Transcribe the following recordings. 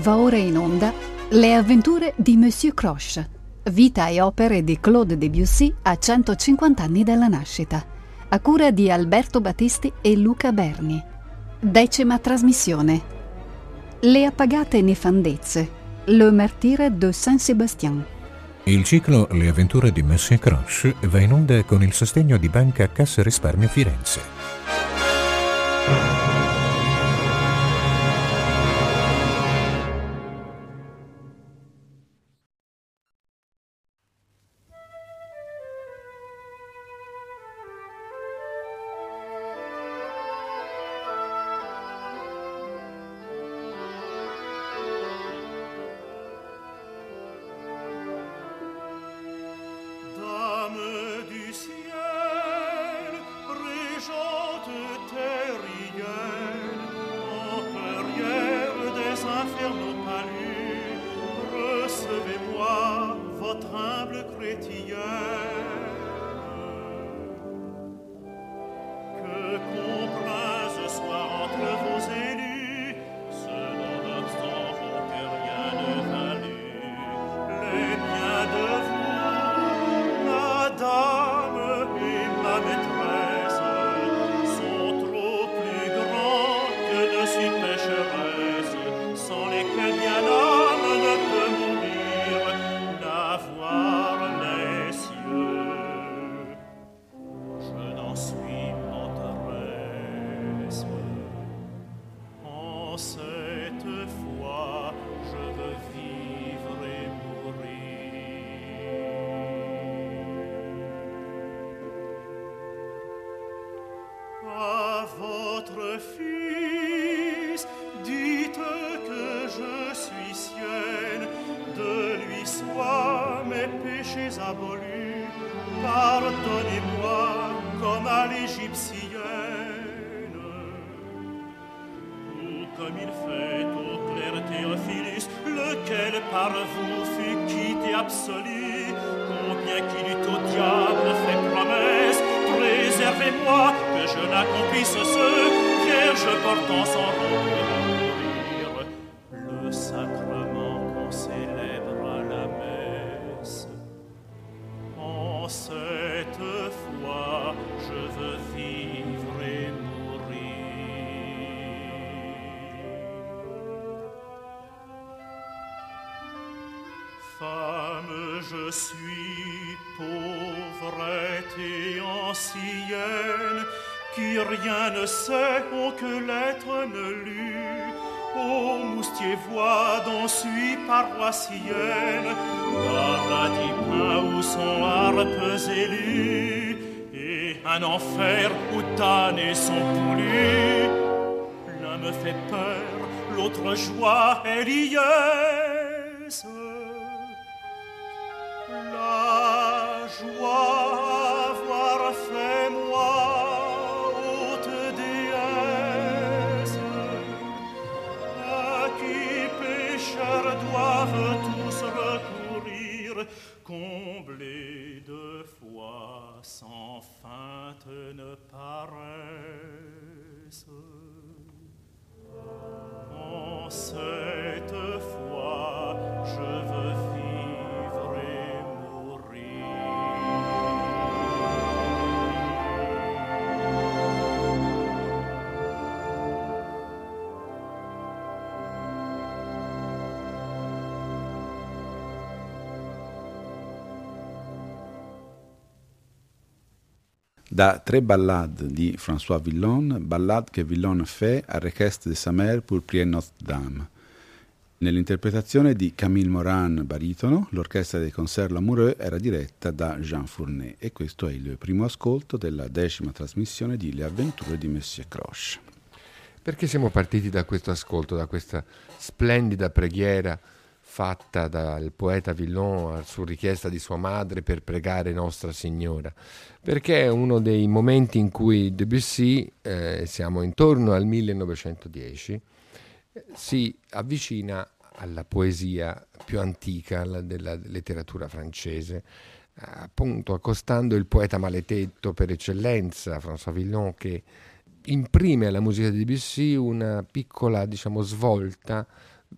Va ora in onda Le avventure di Monsieur Croche, vita e opere di Claude Debussy a 150 anni dalla nascita, a cura di Alberto Battisti e Luca Berni. Decima trasmissione. Le appagate nefandezze, Le martyre de Saint-Sébastien. Il ciclo Le avventure di Monsieur Croche va in onda con il sostegno di Banca Cassa Risparmio Firenze. por tu sorrow. Paroissienne, paradis peint où sont harpes élues, et un enfer où damnés sont poulus. L'un me fait peur, l'autre joie est liesse. sans feinte ne paresse. Da tre ballades di François Villon, ballade che Villon fait à request de sa mère pour prier Notre-Dame. Nell'interpretazione di Camille Moran baritono, l'orchestra dei Concert Lamoureux era diretta da Jean Fournet e questo è il primo ascolto della decima trasmissione di Le avventure di Monsieur Croche. Perché siamo partiti da questo ascolto, da questa splendida preghiera fatta dal poeta Villon su richiesta di sua madre per pregare Nostra Signora? Perché è uno dei momenti in cui Debussy, eh, siamo intorno al 1910, si avvicina alla poesia più antica della letteratura francese, appunto accostando il poeta maledetto per eccellenza, François Villon, che imprime alla musica di Debussy una piccola diciamo, svolta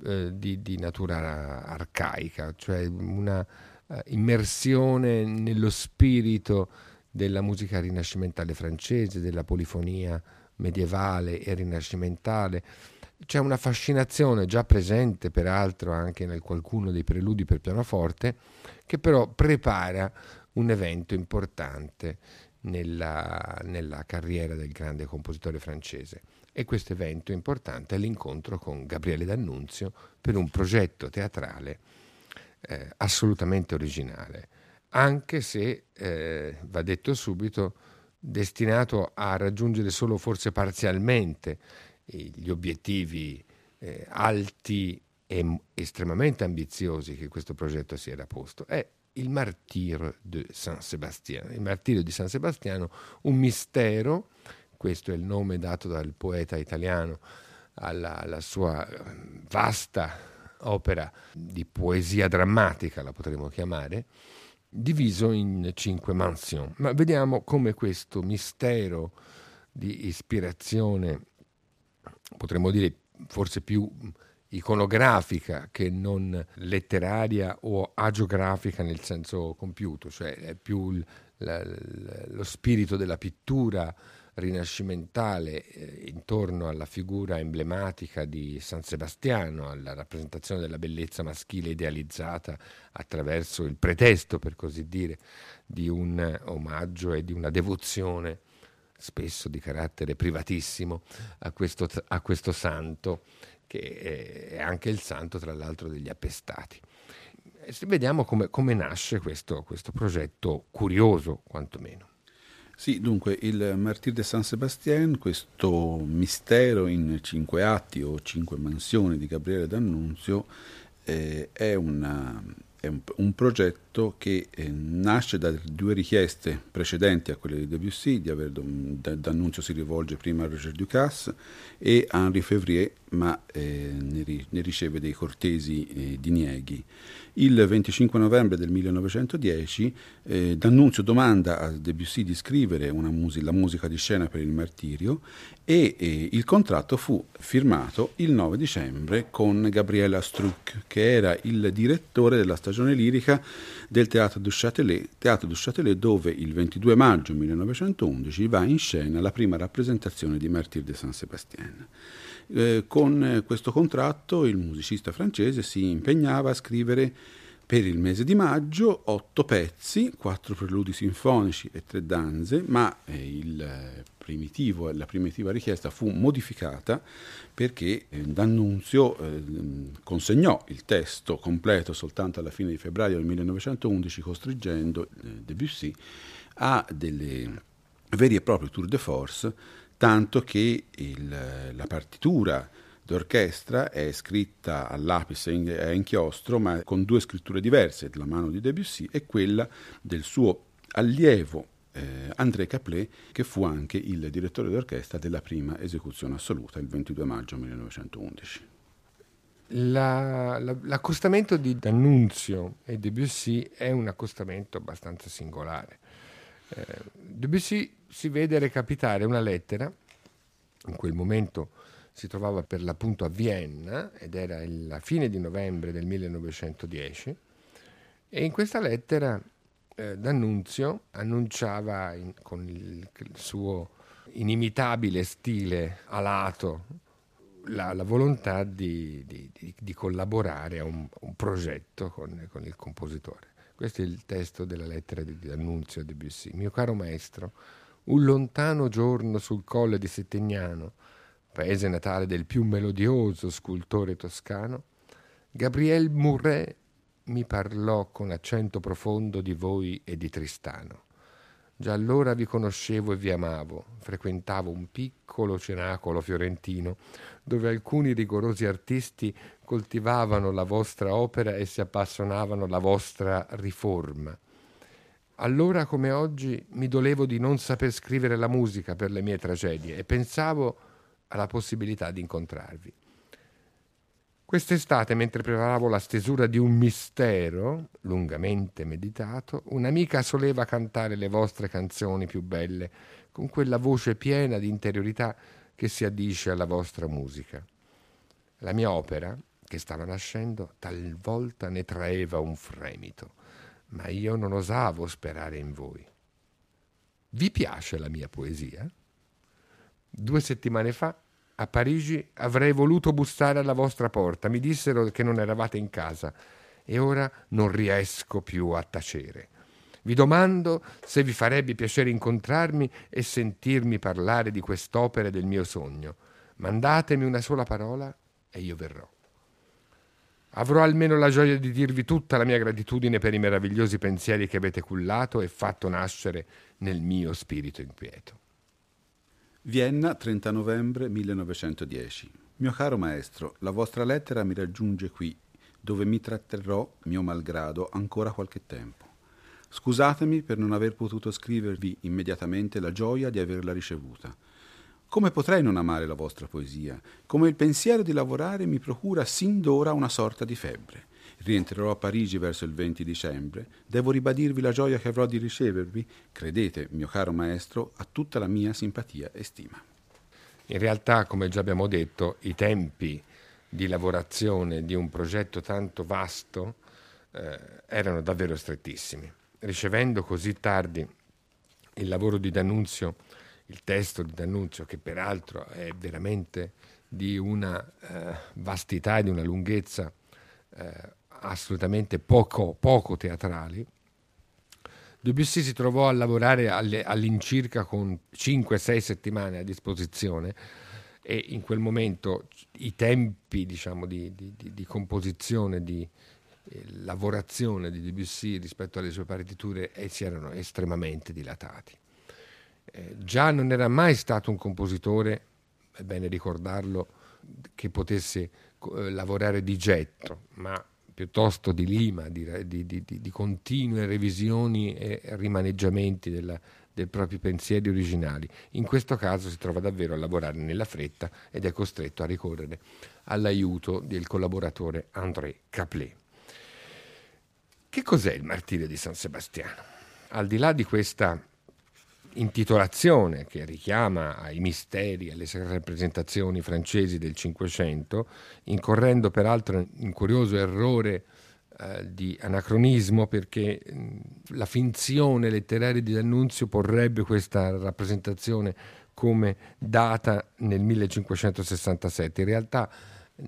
eh, di, di, natura arcaica, cioè una eh, immersione nello spirito della musica rinascimentale francese, della polifonia medievale e rinascimentale. C'è una fascinazione già presente, peraltro, anche nel qualcuno dei preludi per pianoforte, che però prepara un evento importante nella, nella carriera del grande compositore francese. E questo evento importante è l'incontro con Gabriele D'Annunzio per un progetto teatrale eh, assolutamente originale, anche se, eh, va detto subito, destinato a raggiungere solo forse parzialmente gli obiettivi eh, alti e estremamente ambiziosi che questo progetto si era posto. È il martirio di San Sebastiano. Il martirio di San Sebastiano, un mistero, questo è il nome dato dal poeta italiano alla, alla sua vasta opera di poesia drammatica, la potremmo chiamare, diviso in cinque mansion. Ma vediamo come questo mistero di ispirazione, potremmo dire forse più iconografica che non letteraria o agiografica nel senso compiuto, cioè è più l, l, lo spirito della pittura rinascimentale eh, intorno alla figura emblematica di San Sebastiano, alla rappresentazione della bellezza maschile idealizzata attraverso il pretesto, per così dire, di un omaggio e di una devozione spesso di carattere privatissimo a questo, a questo santo che è anche il santo, tra l'altro, degli appestati. Vediamo come, come nasce questo, questo progetto curioso, quantomeno. Sì, dunque il Martir de San Sebastián, questo mistero in cinque atti o cinque mansioni di Gabriele D'Annunzio, eh, è una, è un, un progetto che eh, nasce da due richieste precedenti a quelle di Debussy, di aver, D'Annunzio si rivolge prima a Roger Ducasse e Henri Fevrier, ma eh, ne, ri, ne, riceve dei cortesi eh, dinieghi. Il 25 novembre del 1910 eh, D'Annunzio domanda a Debussy di scrivere mus- la musica di scena per il martirio e eh, il contratto fu firmato il 9 dicembre con Gabriela Struck, che era il direttore della stagione lirica del Teatro du Châtelet, Teatro du Châtelet dove il 22 maggio 1911 va in scena la prima rappresentazione di Martyr de Saint-Sébastien. Eh, con questo contratto il musicista francese si impegnava a scrivere per il mese di maggio otto pezzi, quattro preludi sinfonici e tre danze, ma eh, primitivo, la primitiva richiesta fu modificata perché eh, D'Annunzio eh, consegnò il testo completo soltanto alla fine di febbraio del 1911, costringendo eh, Debussy a delle veri e proprie tour de force tanto che il, la partitura d'orchestra è scritta a lapis e a inchiostro, ma con due scritture diverse, la mano di Debussy e quella del suo allievo eh, André Caplet, che fu anche il direttore d'orchestra della prima esecuzione assoluta, il 22 maggio 1911. La, la, l'accostamento di D'Annunzio e Debussy è un accostamento abbastanza singolare. Eh, Debussy si vede recapitare una lettera, in quel momento si trovava per l'appunto a Vienna ed era la fine di novembre del 1910 e in questa lettera eh, D'Annunzio annunciava in, con il, il, suo inimitabile stile alato la, la volontà di, di, di, collaborare a un, un progetto con, con, il compositore. Questo è il testo della lettera di D'Annunzio a Debussy. Mio caro maestro, un lontano giorno sul colle di Settignano, paese natale del più melodioso scultore toscano, Gabriel Murret mi parlò con accento profondo di voi e di Tristano. Già allora vi conoscevo e vi amavo, frequentavo un piccolo cenacolo fiorentino dove alcuni rigorosi artisti coltivavano la vostra opera e si appassionavano alla vostra riforma. Allora come oggi mi dolevo di non saper scrivere la musica per le mie tragedie e pensavo alla possibilità di incontrarvi. Quest'estate, mentre preparavo la stesura di un mistero, lungamente meditato, un'amica soleva cantare le vostre canzoni più belle, con quella voce piena di interiorità che si addice alla vostra musica. La mia opera, che stava nascendo talvolta ne traeva un fremito, ma io non osavo sperare in voi. Vi piace la mia poesia? Due settimane fa a Parigi avrei voluto bussare alla vostra porta. Mi dissero che non eravate in casa e ora non riesco più a tacere. Vi domando se vi farebbe piacere incontrarmi e sentirmi parlare di quest'opera del mio sogno. Mandatemi una sola parola e io verrò. Avrò almeno la gioia di dirvi tutta la mia gratitudine per i meravigliosi pensieri che avete cullato e fatto nascere nel mio spirito inquieto. Vienna, 30 novembre 1910. Mio caro maestro, la vostra lettera mi raggiunge qui, dove mi tratterrò, mio malgrado, ancora qualche tempo. Scusatemi per non aver potuto scrivervi immediatamente la gioia di averla ricevuta. Come potrei non amare la vostra poesia? Come il pensiero di lavorare mi procura sin d'ora una sorta di febbre. Rientrerò a Parigi verso il 20 dicembre. Devo ribadirvi la gioia che avrò di ricevervi. Credete, mio caro maestro, a tutta la mia simpatia e stima. In realtà, come già abbiamo detto, i tempi di lavorazione di un progetto tanto vasto eh, erano davvero strettissimi. Ricevendo così tardi il lavoro di D'Annunzio, il testo di D'Annunzio, che peraltro è veramente di una eh, vastità e di una lunghezza eh, assolutamente poco, poco teatrali, Debussy si trovò a lavorare all'incirca con 5-6 settimane a disposizione e in quel momento i tempi diciamo, di, di, di, di, composizione, di eh, lavorazione di Debussy rispetto alle sue partiture eh, si erano estremamente dilatati. Eh, già non era mai stato un compositore, è bene ricordarlo, che potesse eh, lavorare di getto, ma piuttosto di lima, di, di, di, di continue revisioni e rimaneggiamenti della, dei propri pensieri originali. In questo caso si trova davvero a lavorare nella fretta ed è costretto a ricorrere all'aiuto del collaboratore André Caplet. Che cos'è il martirio di San Sebastiano? Al di là di questa intitolazione che richiama ai misteri, alle rappresentazioni francesi del Cinquecento, incorrendo peraltro in curioso errore eh, di anacronismo perché la finzione letteraria di D'Annunzio porrebbe questa rappresentazione come data nel 1567. In realtà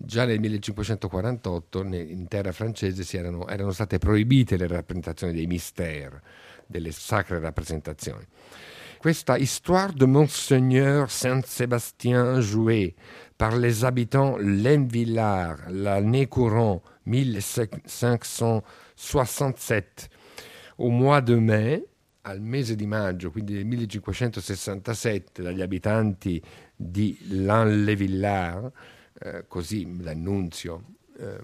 già nel 1548 in terra francese erano, erano state proibite le rappresentazioni dei misteri, delle sacre rappresentazioni. Questa Histoire de Monseigneur Saint-Sébastien jouée par les habitants Lemvillard l'année courant 1567 au mois de mai, al mese di maggio, quindi del 1567, dagli abitanti di Lanlevillard, eh, così l'annunzio eh,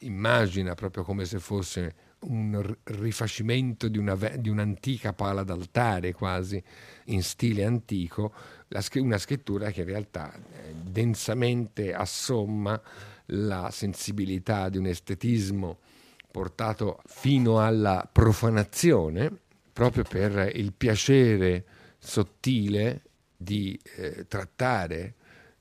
immagina proprio come se fosse un rifacimento di, una, di, un'antica pala d'altare quasi in stile antico, una scrittura che in realtà eh, densamente assomma la sensibilità di un estetismo portato fino alla profanazione, proprio per il piacere sottile di eh, trattare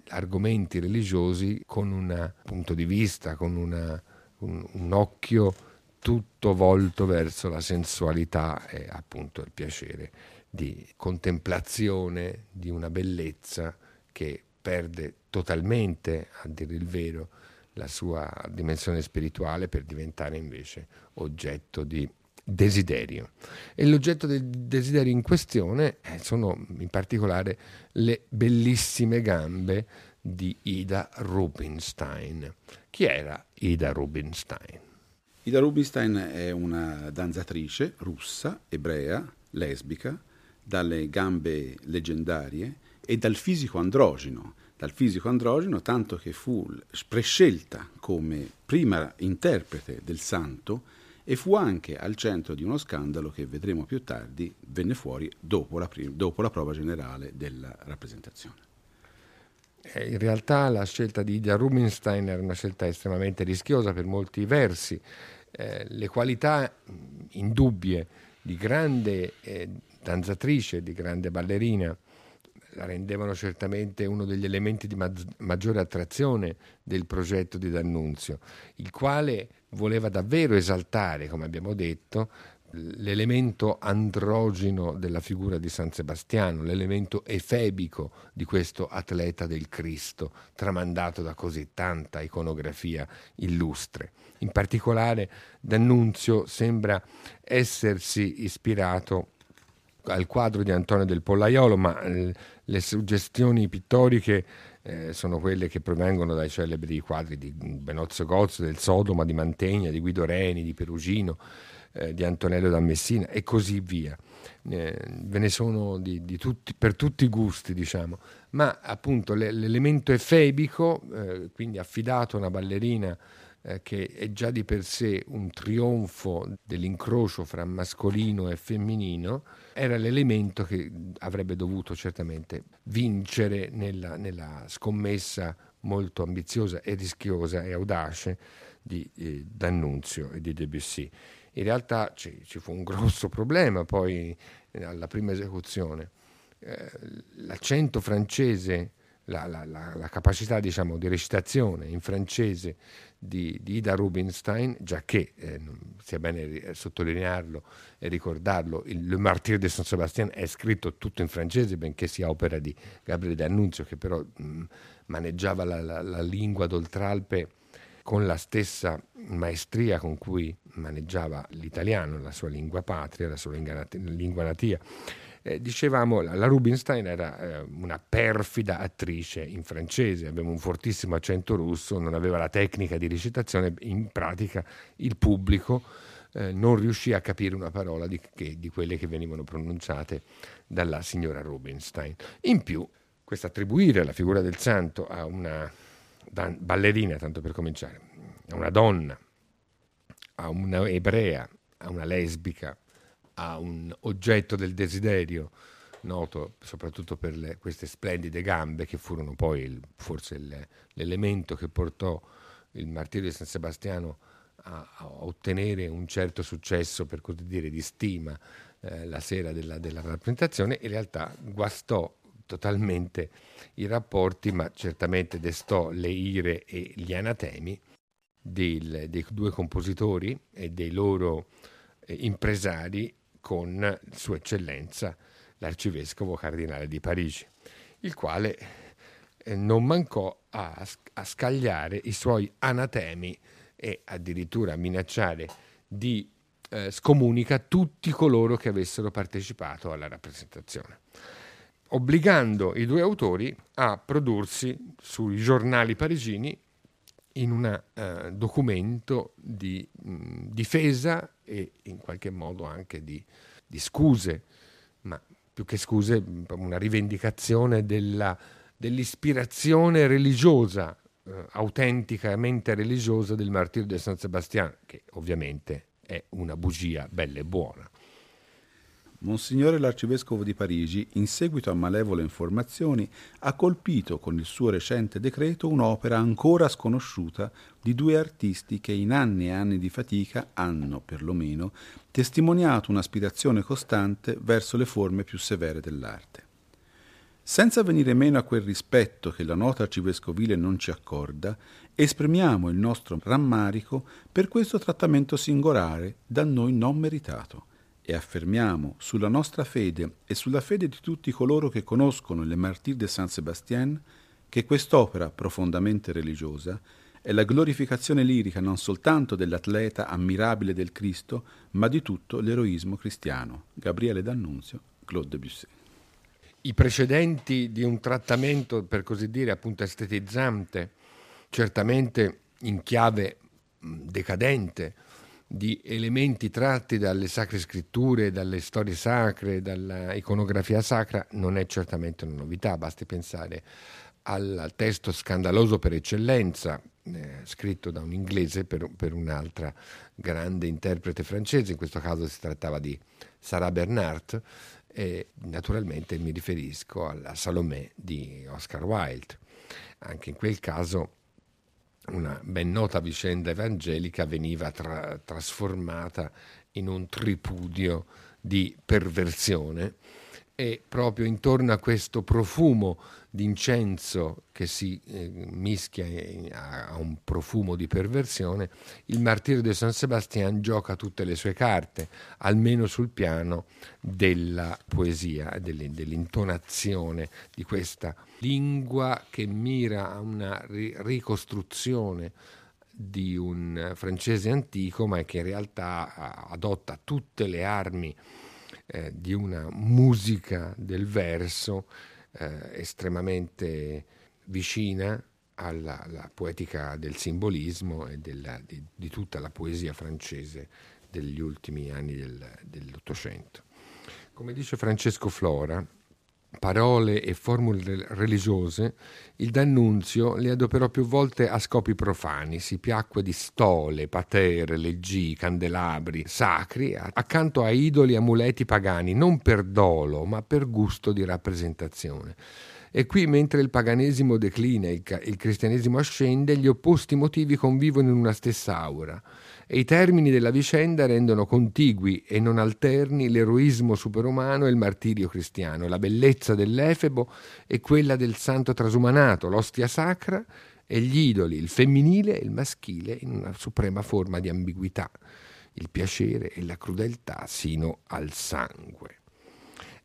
argomenti religiosi con un punto di vista, con una, un, un occhio tutto volto verso la sensualità e appunto il piacere di contemplazione di una bellezza che perde totalmente, a dire il vero, la sua dimensione spirituale per diventare invece oggetto di desiderio. E l'oggetto del desiderio in questione eh, sono in particolare le bellissime gambe di Ida Rubinstein. Chi era Ida Rubinstein? Ida Rubinstein è una danzatrice russa, ebrea, lesbica, dalle gambe leggendarie e dal fisico androgeno, dal fisico androgeno tanto che fu prescelta come prima interprete del santo e fu anche al centro di uno scandalo che vedremo più tardi venne fuori dopo la, prim- dopo la prova generale della rappresentazione. Eh, in realtà la scelta di Ida Rubinstein era una scelta estremamente rischiosa per molti versi. Eh, le qualità indubbie di grande eh, danzatrice, di grande ballerina, la rendevano certamente uno degli elementi di maggiore attrazione del progetto di D'Annunzio, il quale voleva davvero esaltare, come abbiamo detto, l'elemento androgino della figura di San Sebastiano, l'elemento efebico di questo atleta del Cristo, tramandato da così tanta iconografia illustre. In particolare D'Annunzio sembra essersi ispirato al quadro di Antonio del Pollaiolo, ma eh, le suggestioni pittoriche eh, sono quelle che provengono dai celebri quadri di Benozzo Gozzo, del Sodoma, di Mantegna, di Guido Reni, di Perugino, eh, di Antonello da Messina e così via. Eh, ve ne sono di, di tutti, per tutti i gusti, diciamo, ma appunto le, l'elemento efebico, eh, quindi affidato a una ballerina eh, che è già di per sé un trionfo dell'incrocio fra mascolino e femminino, era l'elemento che avrebbe dovuto certamente vincere nella, nella scommessa molto ambiziosa e rischiosa e audace di eh, D'Annunzio e di Debussy. In realtà ci, ci fu un grosso problema poi eh, alla prima esecuzione. Eh, l'accento francese, la, la, la, capacità diciamo, di recitazione in francese di, di Ida Rubinstein, già che, eh, sia bene sottolinearlo e ricordarlo, il Le Martyr de Saint-Sébastien è scritto tutto in francese, benché sia opera di Gabriele D'Annunzio, che però mh, maneggiava la, la lingua d'Oltralpe con la stessa maestria con cui maneggiava l'italiano, la sua lingua patria, la sua lingua natia. Eh, dicevamo, la Rubinstein era eh, una perfida attrice in francese, aveva un fortissimo accento russo, non aveva la tecnica di recitazione, in pratica il pubblico eh, non riuscì a capire una parola di, che, di quelle che venivano pronunciate dalla signora Rubinstein. In più, questo attribuire la figura del santo a una ballerina, tanto per cominciare, a una donna, a una ebrea, a una lesbica, a un oggetto del desiderio, noto soprattutto per le, queste splendide gambe che furono poi il, forse il, l'elemento che portò il martirio di San Sebastiano a, a, ottenere un certo successo, per così dire, di stima eh, la sera della, della rappresentazione, in realtà guastò totalmente i rapporti, ma certamente destò le ire e gli anatemi del, dei due compositori e dei loro eh, impresari con Sua Eccellenza l'arcivescovo cardinale di Parigi, il quale eh, non mancò a, a scagliare i suoi anatemi e addirittura a minacciare di eh, scomunica tutti coloro che avessero partecipato alla rappresentazione obbligando i due autori a prodursi sui giornali parigini in un uh, documento di mh, difesa e in qualche modo anche di, di, scuse, ma più che scuse una rivendicazione della, dell'ispirazione religiosa, uh, autenticamente religiosa del martirio di San Sebastiano, che ovviamente è una bugia bella e buona. Monsignore l'Arcivescovo di Parigi, in seguito a malevole informazioni, ha colpito con il suo recente decreto un'opera ancora sconosciuta di due artisti che in anni e anni di fatica hanno, perlomeno, testimoniato un'aspirazione costante verso le forme più severe dell'arte. Senza venire meno a quel rispetto che la nota arcivescovile non ci accorda, esprimiamo il nostro rammarico per questo trattamento singolare da noi non meritato e affermiamo sulla nostra fede e sulla fede di tutti coloro che conoscono le Martyrs de Saint-Sébastien che quest'opera profondamente religiosa è la glorificazione lirica non soltanto dell'atleta ammirabile del Cristo, ma di tutto l'eroismo cristiano. Gabriele D'Annunzio, Claude Debussy. I precedenti di un trattamento, per così dire, appunto estetizzante, certamente in chiave decadente, di elementi tratti dalle sacre scritture, dalle storie sacre, dall'iconografia sacra, non è certamente una novità, basti pensare al testo scandaloso per eccellenza, eh, scritto da un inglese per, per, un'altra grande interprete francese, in questo caso si trattava di Sarah Bernhardt, e naturalmente mi riferisco alla Salomè di Oscar Wilde. Anche in quel caso una ben nota vicenda evangelica veniva tra, trasformata in un tripudio di perversione e proprio intorno a questo profumo di incenso che si eh, mischia a, a, un profumo di perversione, il martirio di San Sebastian gioca tutte le sue carte, almeno sul piano della poesia, dell'intonazione di questa lingua che mira a una ri- ricostruzione di un francese antico, ma che in realtà adotta tutte le armi eh, di una musica del verso eh, estremamente vicina alla, poetica del simbolismo e della, di, di, tutta la poesia francese degli ultimi anni del, dell'Ottocento. Come dice Francesco Flora, parole e formule religiose, il D'Annunzio le adoperò più volte a scopi profani, si piacque di stole, patere, leggii, candelabri sacri, accanto a idoli e amuleti pagani, non per dolo, ma per gusto di rappresentazione. E qui, mentre il paganesimo declina e il cristianesimo ascende, gli opposti motivi convivono in una stessa aura e i termini della vicenda rendono contigui e non alterni l'eroismo superumano e il martirio cristiano, la bellezza dell'efebo e quella del santo trasumanato, l'ostia sacra e gli idoli, il femminile e il maschile in una suprema forma di ambiguità, il piacere e la crudeltà sino al sangue.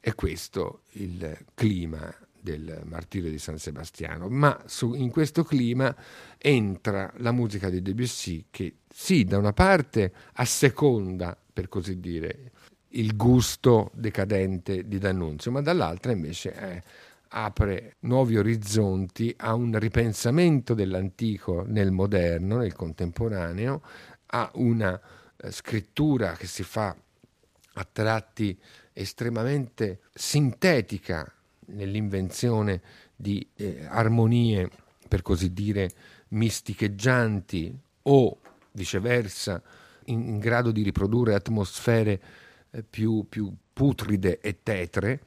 È questo il clima del martirio di San Sebastiano, ma su, in questo clima entra la musica di Debussy che sì, da una parte asseconda, per così dire, il gusto decadente di D'Annunzio, ma dall'altra invece eh, apre nuovi orizzonti a un ripensamento dell'antico nel moderno, nel contemporaneo, a una eh, scrittura che si fa a tratti estremamente sintetica nell'invenzione di eh, armonie, per così dire, misticheggianti o viceversa in, in grado di riprodurre atmosfere eh, più, più putride e tetre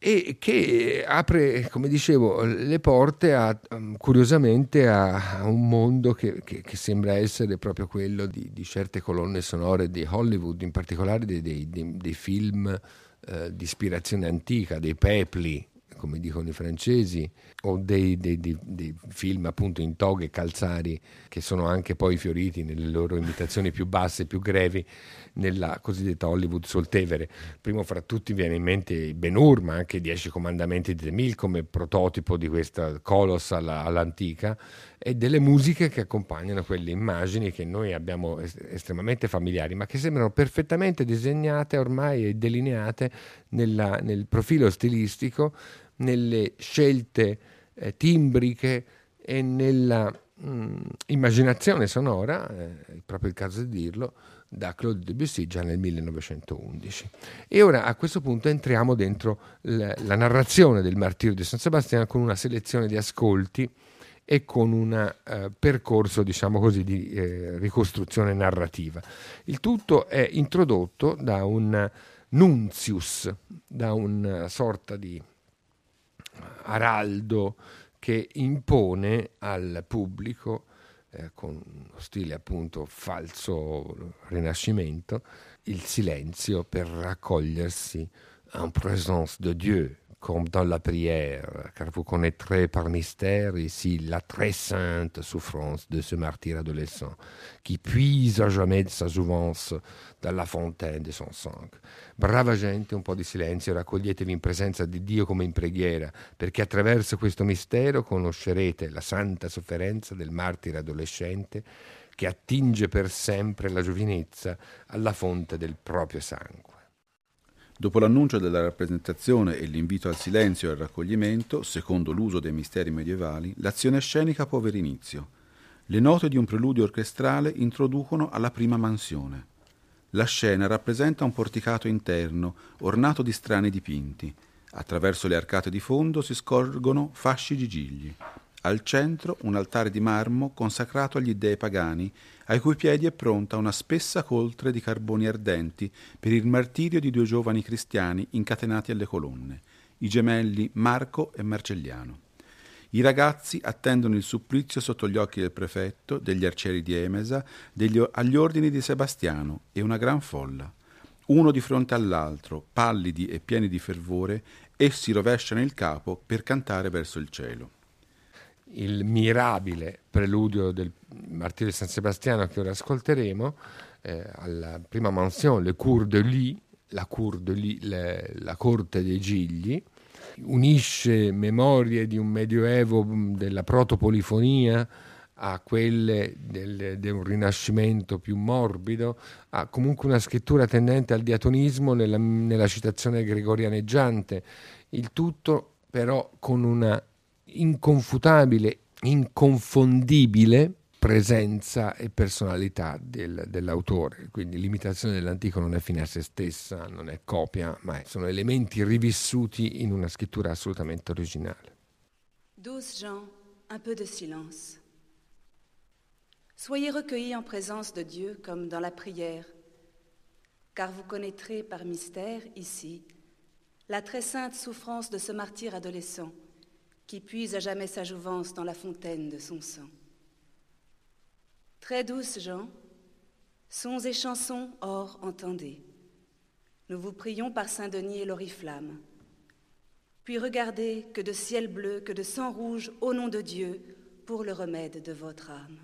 e che apre, come dicevo, le porte a, um, curiosamente a, un mondo che, che, che, sembra essere proprio quello di, di, certe colonne sonore di Hollywood, in particolare dei, dei, dei film eh, di ispirazione antica, dei pepli, come dicono i francesi, o dei, dei, dei, dei, film appunto in toghe calzari che sono anche poi fioriti nelle loro imitazioni più basse, più grevi, nella cosiddetta Hollywood soltevere. Primo fra tutti viene in mente Ben Hur, ma anche i Dieci Comandamenti di Emile come prototipo di questa colos alla, all'antica, e delle musiche che accompagnano quelle immagini che noi abbiamo estremamente familiari, ma che sembrano perfettamente disegnate ormai e delineate nella, nel profilo stilistico, nelle scelte eh, timbriche e nella mh, mm, immaginazione sonora, eh, è proprio il caso di dirlo, da Claude Debussy già nel 1911. E ora a questo punto entriamo dentro la, la narrazione del martirio di San Sebastiano con una selezione di ascolti e con un eh, percorso, diciamo così, di eh, ricostruzione narrativa. Il tutto è introdotto da un nunzius, da una sorta di araldo che impone al pubblico eh, con uno stile appunto falso rinascimento, il silenzio per raccogliersi en présence de Dieu, comme dans la prière, car vous connaîtrez par mystère ici la très sainte souffrance de ce martyr adolescent, qui puise à jamais de sa jouvence dalla fontaine de son sang. Brava gente, un po' di silenzio, raccoglietevi in presenza di Dio come in preghiera, perché attraverso questo mistero conoscerete la santa sofferenza del martire adolescente che attinge per sempre la giovinezza alla fonte del proprio sangue. Dopo l'annuncio della rappresentazione e l'invito al silenzio e al raccoglimento, secondo l'uso dei misteri medievali, l'azione scenica può avere inizio. Le note di un preludio orchestrale introducono alla prima mansione. La scena rappresenta un porticato interno, ornato di strani dipinti. Attraverso le arcate di fondo si scorgono fasci di gigli. Al centro un altare di marmo consacrato agli dei pagani, ai cui piedi è pronta una spessa coltre di carboni ardenti per il martirio di due giovani cristiani incatenati alle colonne, i gemelli Marco e Marcelliano. I ragazzi attendono il supplizio sotto gli occhi del prefetto, degli arcieri di Emesa, degli, agli ordini di Sebastiano e una gran folla. Uno di fronte all'altro, pallidi e pieni di fervore, essi rovesciano il capo per cantare verso il cielo. Il mirabile preludio del martirio di San Sebastiano che ora ascolteremo, eh, alla prima mansione, le Cour de Lis, la, cour de Lis, le, la corte dei gigli, unisce memorie di un medioevo della protopolifonia a quelle del, di un rinascimento più morbido, ha comunque una scrittura tendente al diatonismo nella, nella citazione gregorianeggiante, il tutto però con una inconfutabile, inconfondibile presenza e personalità del, dell'autore. Quindi l'imitazione dell'antico non è fine a se stessa, non è copia, ma sono elementi rivissuti in una scrittura assolutamente originale. 12 Jean, un peu de silence. Soyez recueillis en présence de Dieu comme dans la prière, car vous connaîtrez par mystère ici la très sainte souffrance de ce martyr adolescent qui puise à jamais sa jouvence dans la fontaine de son sang. Très douces gens, sons et chansons, or entendez. Nous vous prions par Saint-Denis et l'oriflamme. Puis regardez que de ciel bleu, que de sang rouge, au nom de Dieu, pour le remède de votre âme.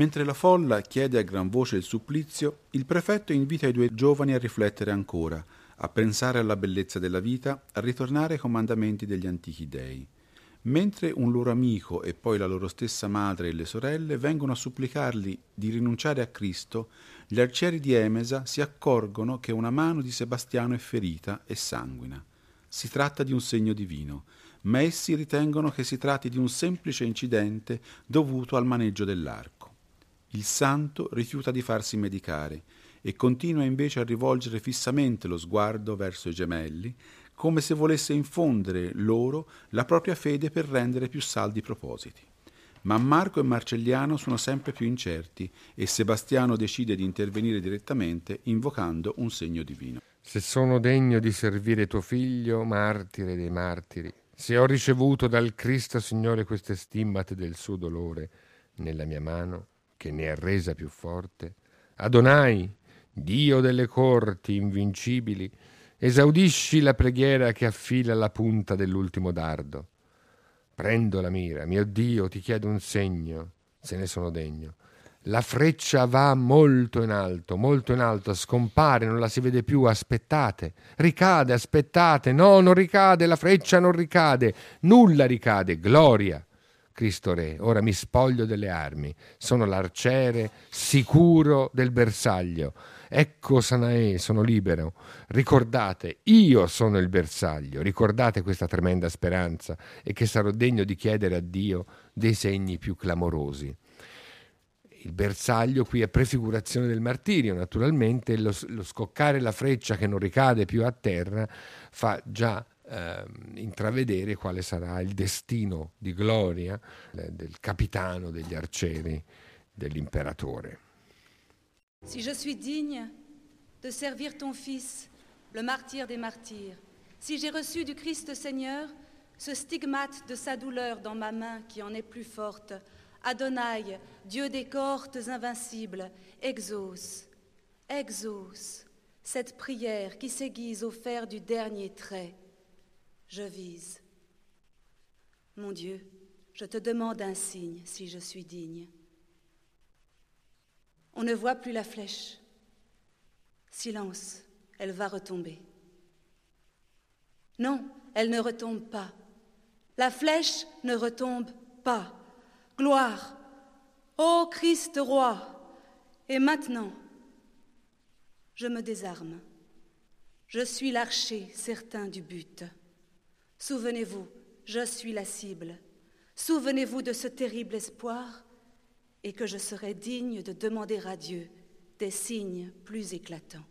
Mentre la folla chiede a gran voce il supplizio, il prefetto invita i due giovani a riflettere ancora, a pensare alla bellezza della vita, a ritornare ai comandamenti degli antichi dei. Mentre un loro amico e poi la loro stessa madre e le sorelle vengono a supplicarli di rinunciare a Cristo, gli arcieri di Emesa si accorgono che una mano di Sebastiano è ferita e sanguina. Si tratta di un segno divino, ma essi ritengono che si tratti di un semplice incidente dovuto al maneggio dell'arco. Il santo rifiuta di farsi medicare e continua invece a rivolgere fissamente lo sguardo verso i gemelli, come se volesse infondere loro la propria fede per rendere più saldi i propositi. Ma Marco e Marcelliano sono sempre più incerti e Sebastiano decide di intervenire direttamente invocando un segno divino. Se sono degno di servire tuo figlio, martire dei martiri, se ho ricevuto dal Cristo Signore queste stimmate del suo dolore nella mia mano, che ne ha resa più forte, Adonai, Dio delle corti invincibili, esaudisci la preghiera che affila la punta dell'ultimo dardo. Prendo la mira, mio Dio, ti chiedo un segno, se ne sono degno. La freccia va molto in alto, molto in alto, scompare, non la si vede più, aspettate. Ricade, aspettate, no, non ricade, la freccia non ricade, nulla ricade, gloria. Cristo Re, ora mi spoglio delle armi, sono l'arciere sicuro del bersaglio. Ecco Sanae, sono libero. Ricordate, io sono il bersaglio, ricordate questa tremenda speranza e che sarò degno di chiedere a Dio dei segni più clamorosi. Il bersaglio qui è prefigurazione del martirio, naturalmente lo, lo scoccare la freccia che non ricade più a terra fa già eh, intravedere quale sarà il destino di gloria eh, del capitano degli arcieri dell'imperatore. Si je suis digne de servir ton Fils, le martyr des martyrs, si j'ai reçu du Christ Seigneur ce stigmate de sa douleur dans ma main qui en est plus forte, Adonai, Dieu des cohortes invincibles, exauce, exauce cette prière qui s'aiguise au fer du dernier trait je vise. Mon Dieu, je te demande un signe si je suis digne. On ne voit plus la flèche. Silence, elle va retomber. Non, elle ne retombe pas. La flèche ne retombe pas. Gloire. Ô Christ roi. Et maintenant, je me désarme. Je suis l'archer certain du but. Souvenez-vous, je suis la cible. Souvenez-vous de ce terrible espoir et que je serai digne de demander à Dieu des signes plus éclatants.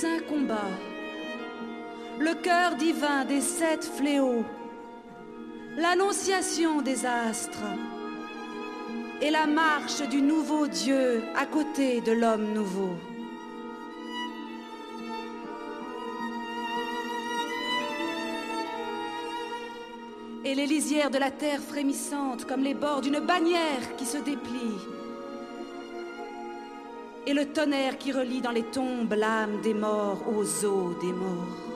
Saint combat, le cœur divin des sept fléaux, l'annonciation des astres. Et la marche du nouveau Dieu à côté de l'homme nouveau. Et les lisières de la terre frémissantes comme les bords d'une bannière qui se déplie et le tonnerre qui relie dans les tombes l'âme des morts aux eaux des morts.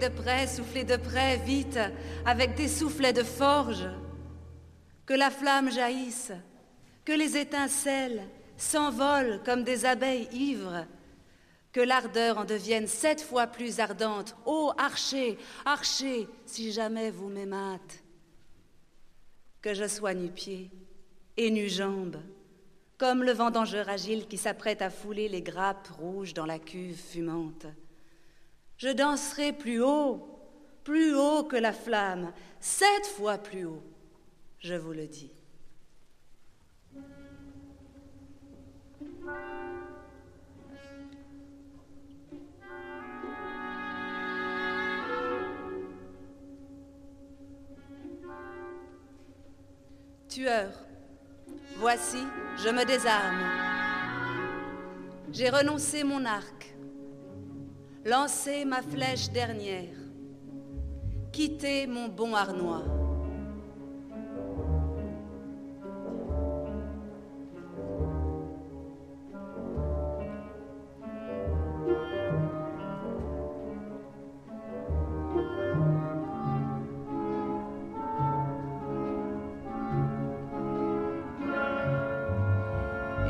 De près, soufflez de près, vite, avec des soufflets de forge. Que la flamme jaillisse, que les étincelles s'envolent comme des abeilles ivres, que l'ardeur en devienne sept fois plus ardente. Ô archer, archer, si jamais vous m'aimâtes. Que je sois nu-pied et nu-jambe, comme le vendangeur agile qui s'apprête à fouler les grappes rouges dans la cuve fumante. Je danserai plus haut, plus haut que la flamme, sept fois plus haut, je vous le dis. Tueur, voici, je me désarme. J'ai renoncé mon arc, lancé ma flèche dernière, quitté mon bon harnois.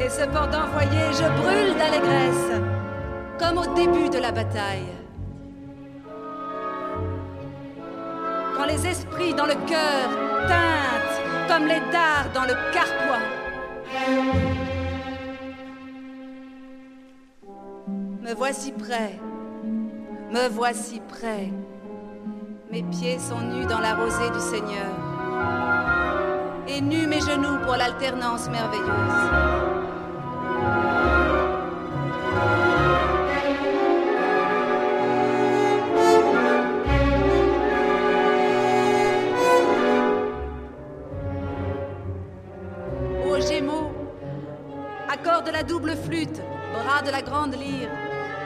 Et cependant, voyez, je brûle d'allégresse, comme au début de la bataille. Quand les esprits dans le cœur teintent comme les dards dans le carquois. Me voici prêt, me voici prêt. Mes pieds sont nus dans la rosée du Seigneur et nus mes genoux pour l'alternance merveilleuse. La double flûte, bras de la grande lyre,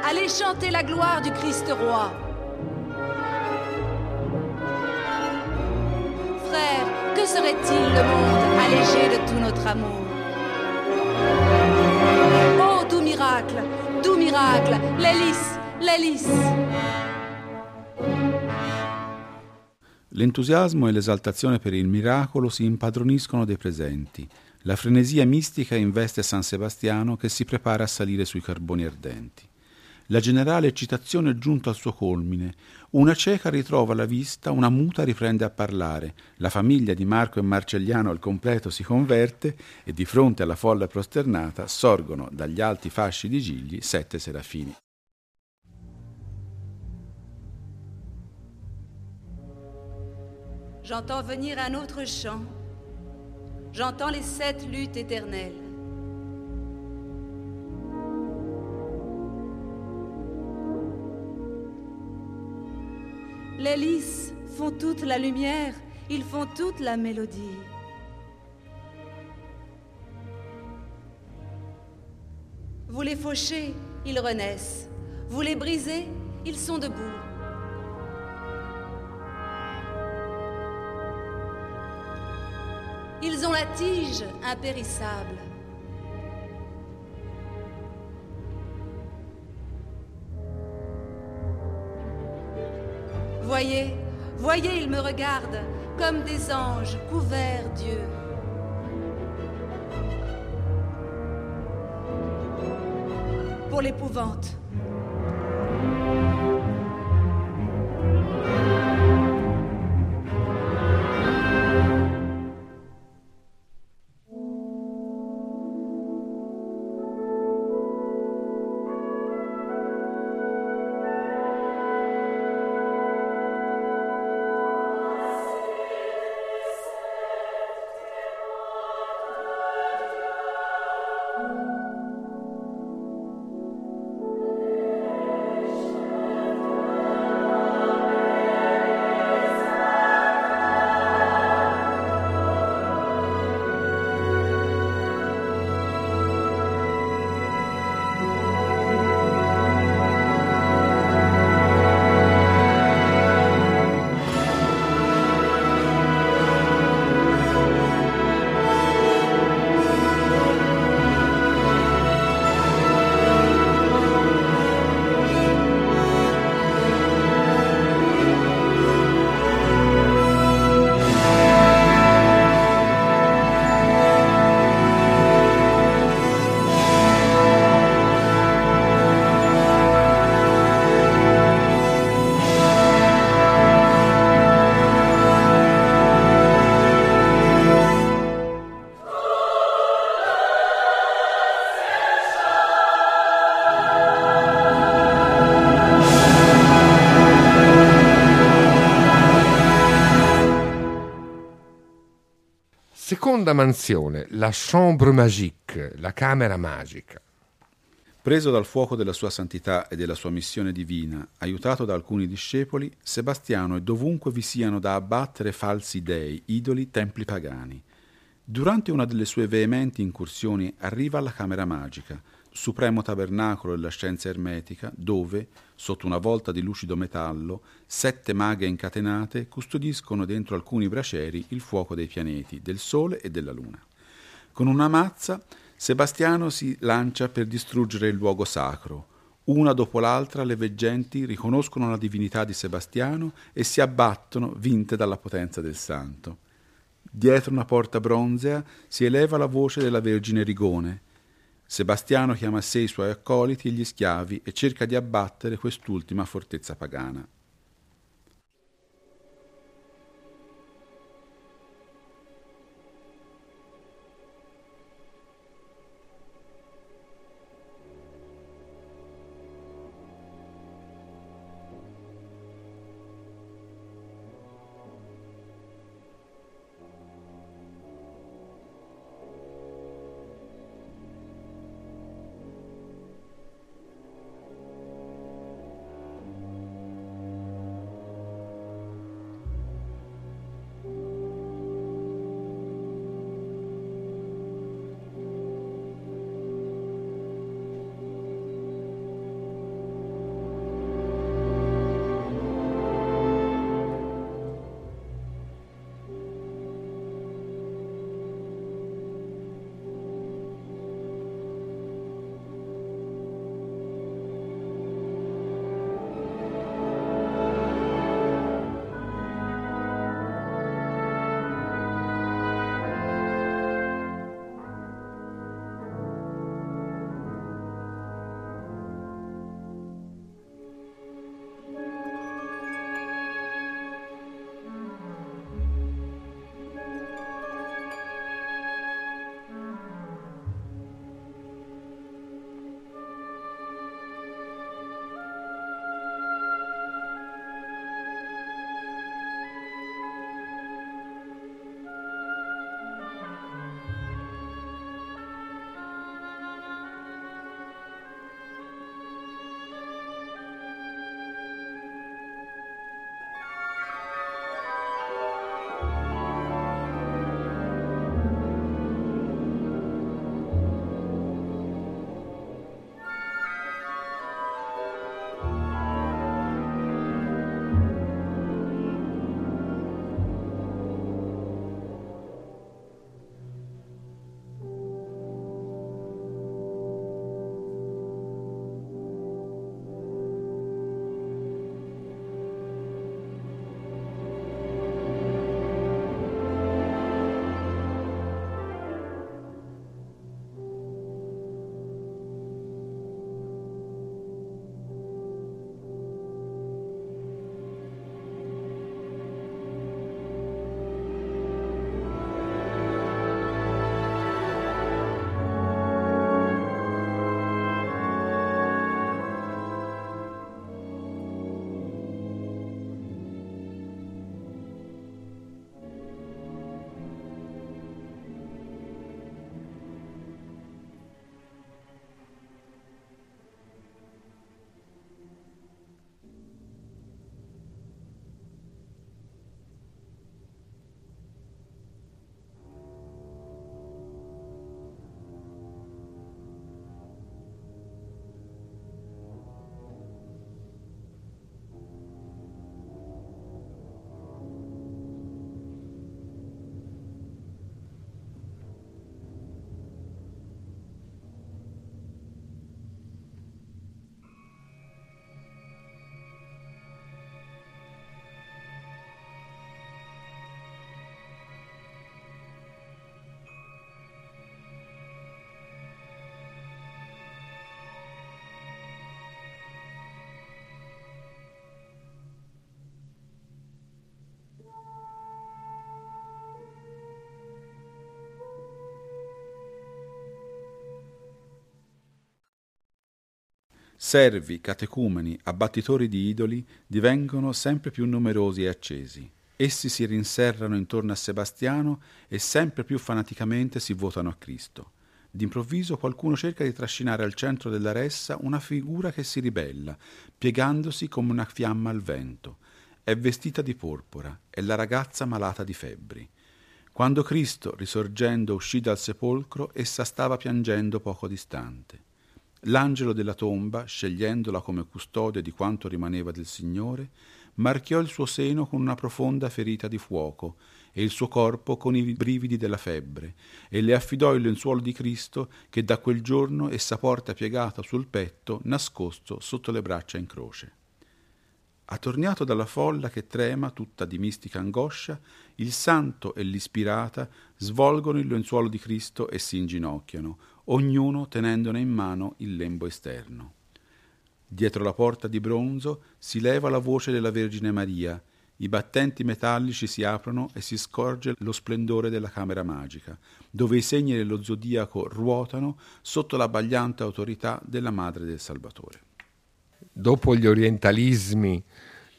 allez chanter la gloire du Christ roi. Frères, que serait-il le monde allégé de tout notre amour? Oh, doux miracle, doux miracle, l'hélice, l'hélice. L'entusiasmo e l'esaltazione per il miracolo si impadroniscono dei presenti. La frenesia mistica investe San Sebastiano che si prepara a salire sui carboni ardenti. La generale eccitazione è giunta al suo culmine. Una cieca ritrova la vista, una muta riprende a parlare. La famiglia di Marco e Marcelliano al completo si converte e di fronte alla folla prosternata sorgono dagli alti fasci di gigli sette serafini. J'entends venir un autre chant. J'entends les sept luttes éternelles. Les lys font toute la lumière, ils font toute la mélodie. Vous les fauchez, ils renaissent. Vous les brisez, ils sont debout. La tige impérissable. Voyez, voyez, ils me regardent comme des anges couverts Dieu. Pour l'épouvante. Mansione, la chambre magique, la camera magica. Preso dal fuoco della sua santità e della sua missione divina, aiutato da alcuni discepoli, Sebastiano è dovunque vi siano da abbattere falsi dei, idoli, templi pagani. Durante una delle sue veementi incursioni arriva alla Camera Magica, supremo tabernacolo della scienza ermetica, dove, sotto una volta di lucido metallo, sette maghe incatenate custodiscono dentro alcuni bracieri il fuoco dei pianeti, del Sole e della Luna. Con una mazza Sebastiano si lancia per distruggere il luogo sacro. Una dopo l'altra le veggenti riconoscono la divinità di Sebastiano e si abbattono, vinte dalla potenza del santo. Dietro una porta bronzea si eleva la voce della Vergine Rigone. Sebastiano chiama a sé i suoi accoliti e gli schiavi e cerca di abbattere quest'ultima fortezza pagana. Servi, catecumeni, abbattitori di idoli divengono sempre più numerosi e accesi. Essi si rinserrano intorno a Sebastiano e sempre più fanaticamente si votano a Cristo. D'improvviso qualcuno cerca di trascinare al centro della ressa una figura che si ribella, piegandosi come una fiamma al vento. È vestita di porpora, è la ragazza malata di febbri. Quando Cristo, risorgendo, uscì dal sepolcro, essa stava piangendo poco distante. L'angelo della tomba, scegliendola come custode di quanto rimaneva del Signore, marchiò il suo seno con una profonda ferita di fuoco e il suo corpo con i brividi della febbre, e le affidò il lenzuolo di Cristo che da quel giorno essa porta piegata sul petto, nascosto sotto le braccia in croce. Attorniato dalla folla che trema tutta di mistica angoscia, il santo e l'ispirata svolgono il lenzuolo di Cristo e si inginocchiano, ognuno tenendone in mano il lembo esterno. Dietro la porta di bronzo si leva la voce della Vergine Maria, i battenti metallici si aprono e si scorge lo splendore della camera magica, dove i segni dello zodiaco ruotano sotto la bagliante autorità della Madre del Salvatore dopo gli orientalismi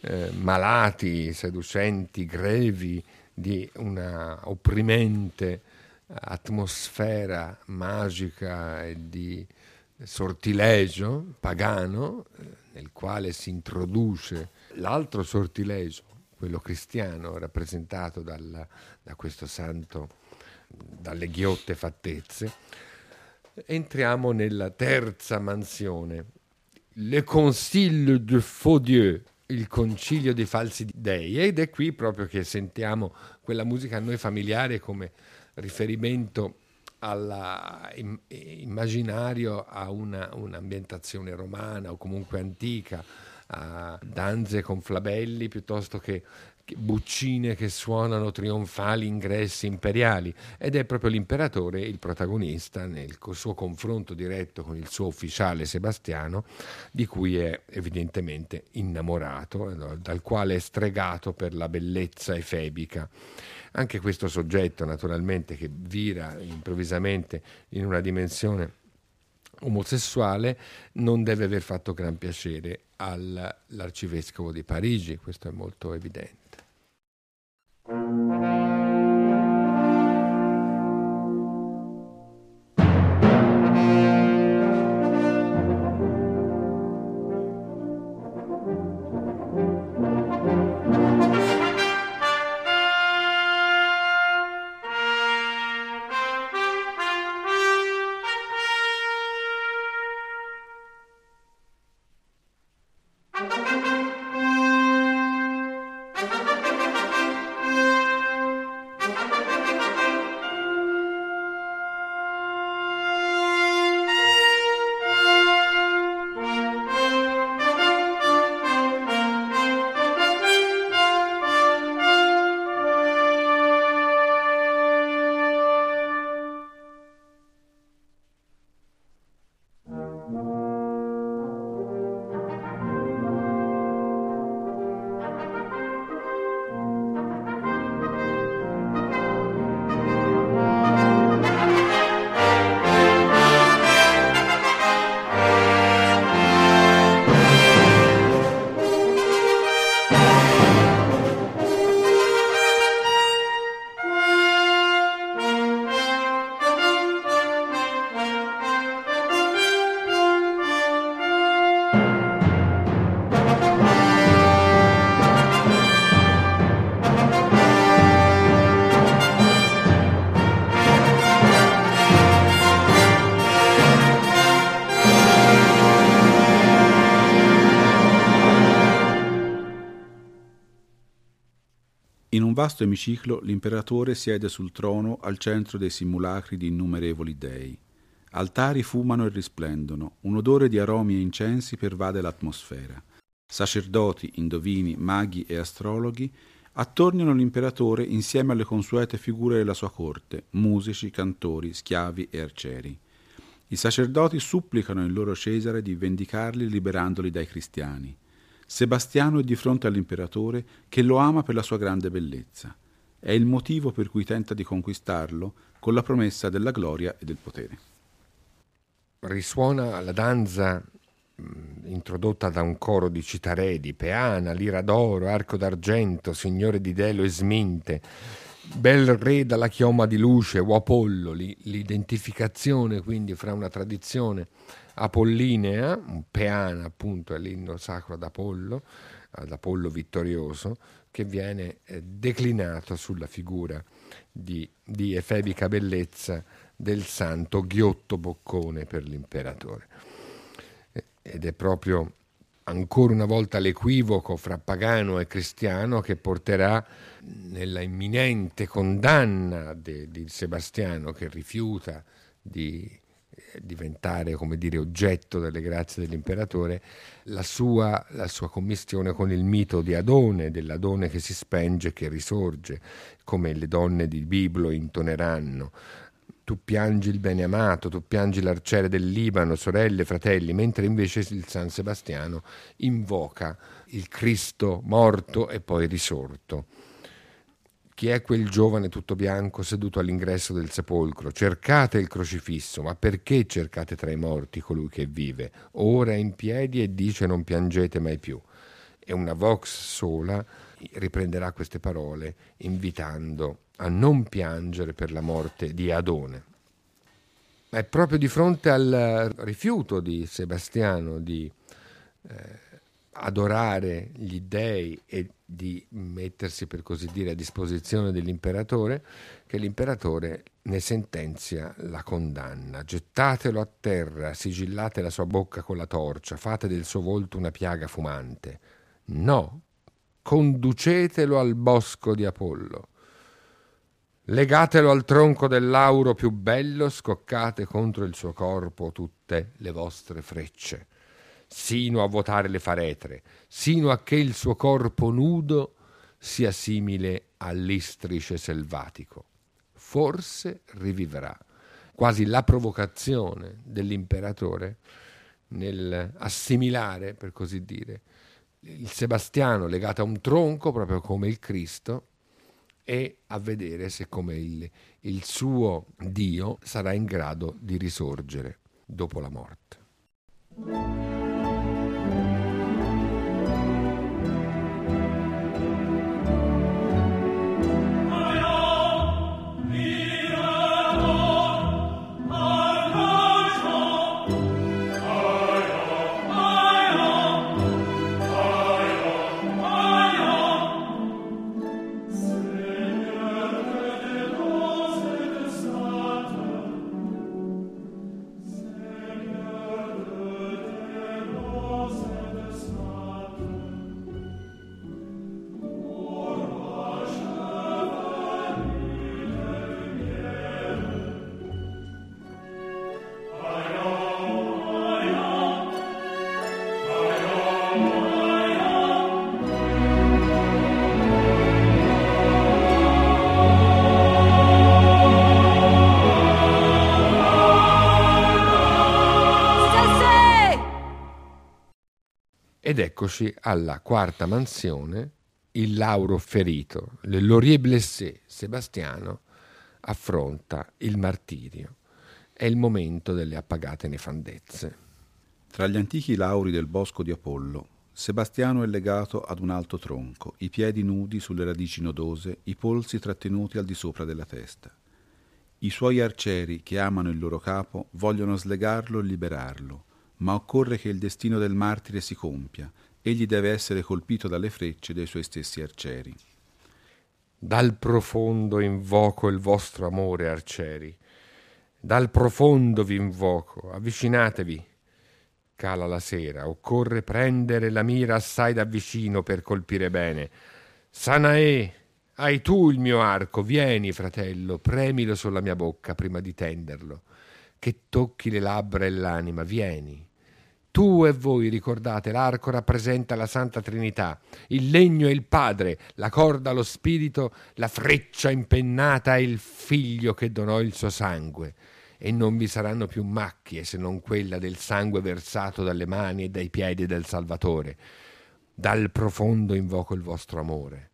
eh, malati, seducenti, grevi di una opprimente atmosfera magica e di sortilegio pagano eh, nel quale si introduce l'altro sortilegio, quello cristiano rappresentato dal, da questo santo, dalle ghiotte fattezze, entriamo nella terza mansione, le Concile de Faux Dieu, il concilio dei falsi dei, ed è qui proprio che sentiamo quella musica a noi familiare come riferimento all'immaginario a una, un'ambientazione romana o comunque antica, a danze con flabelli piuttosto che buccine che suonano trionfali ingressi imperiali ed è proprio l'imperatore il protagonista nel suo confronto diretto con il suo ufficiale Sebastiano di cui è evidentemente innamorato eh, dal quale è stregato per la bellezza efebica anche questo soggetto naturalmente che vira improvvisamente in una dimensione omosessuale non deve aver fatto gran piacere all'arcivescovo di Parigi, questo è molto evidente. Mm-hmm. Vasto emiciclo l'imperatore siede sul trono al centro dei simulacri di innumerevoli dei. Altari fumano e risplendono, un odore di aromi e incensi pervade l'atmosfera. Sacerdoti, indovini, maghi e astrologhi attorniano l'imperatore insieme alle consuete figure della sua corte, musici, cantori, schiavi e arcieri. I sacerdoti supplicano il loro Cesare di vendicarli liberandoli dai cristiani. Sebastiano è di fronte all'imperatore che lo ama per la sua grande bellezza. È il motivo per cui tenta di conquistarlo con la promessa della gloria e del potere. Risuona la danza introdotta da un coro di citaredi, peana, lira d'oro, arco d'argento, signore di Delo e sminte, bel re dalla chioma di luce o Apollo, l'identificazione quindi fra una tradizione apollinea, un peana appunto è l'inno sacro ad Apollo, ad Apollo vittorioso, che viene eh, declinato sulla figura di, di efebica bellezza del santo ghiotto boccone per l'imperatore. Ed è proprio ancora una volta l'equivoco fra pagano e cristiano che porterà nella imminente condanna di Sebastiano che rifiuta di diventare come dire, oggetto delle grazie dell'imperatore, la sua, la sua commistione con il mito di Adone, dell'Adone che si spenge e che risorge, come le donne di Biblo intoneranno tu piangi il bene amato, tu piangi l'arciere del Libano, sorelle, fratelli, mentre invece il San Sebastiano invoca il Cristo morto e poi risorto. Chi è quel giovane tutto bianco seduto all'ingresso del sepolcro? Cercate il crocifisso, ma perché cercate tra i morti colui che vive? Ora è in piedi e dice non piangete mai più. E una vox sola riprenderà queste parole invitando a non piangere per la morte di Adone. Ma è proprio di fronte al rifiuto di Sebastiano di eh, adorare gli dei e di mettersi, per così dire, a disposizione dell'imperatore, che l'imperatore ne sentenzia la condanna. Gettatelo a terra, sigillate la sua bocca con la torcia, fate del suo volto una piaga fumante. No, conducetelo al bosco di Apollo. Legatelo al tronco del lauro più bello, scoccate contro il suo corpo tutte le vostre frecce, sino a vuotare le faretre, sino a che il suo corpo nudo sia simile all'istrice selvatico. Forse rivivrà. Quasi la provocazione dell'imperatore nel assimilare, per così dire, il Sebastiano legato a un tronco, proprio come il Cristo, e a vedere se come il, il suo Dio sarà in grado di risorgere dopo la morte. Eccoci alla quarta mansione, il Lauro ferito, le Laurier blessé, Sebastiano affronta il martirio. È il momento delle appagate nefandezze. Tra gli antichi lauri del bosco di Apollo, Sebastiano è legato ad un alto tronco, i piedi nudi sulle radici nodose, i polsi trattenuti al di sopra della testa. I suoi arcieri, che amano il loro capo, vogliono slegarlo e liberarlo, ma occorre che il destino del martire si compia, egli deve essere colpito dalle frecce dei suoi stessi arcieri. Dal profondo invoco il vostro amore, arcieri. Dal profondo vi invoco, avvicinatevi. Cala la sera, occorre prendere la mira assai da vicino per colpire bene. Sanae, hai tu il mio arco, vieni, fratello, premilo sulla mia bocca prima di tenderlo che tocchi le labbra e l'anima, vieni. Tu e voi ricordate, l'arco rappresenta la Santa Trinità, il legno è il Padre, la corda lo Spirito, la freccia impennata è il Figlio che donò il suo sangue. E non vi saranno più macchie se non quella del sangue versato dalle mani e dai piedi del Salvatore. Dal profondo invoco il vostro amore.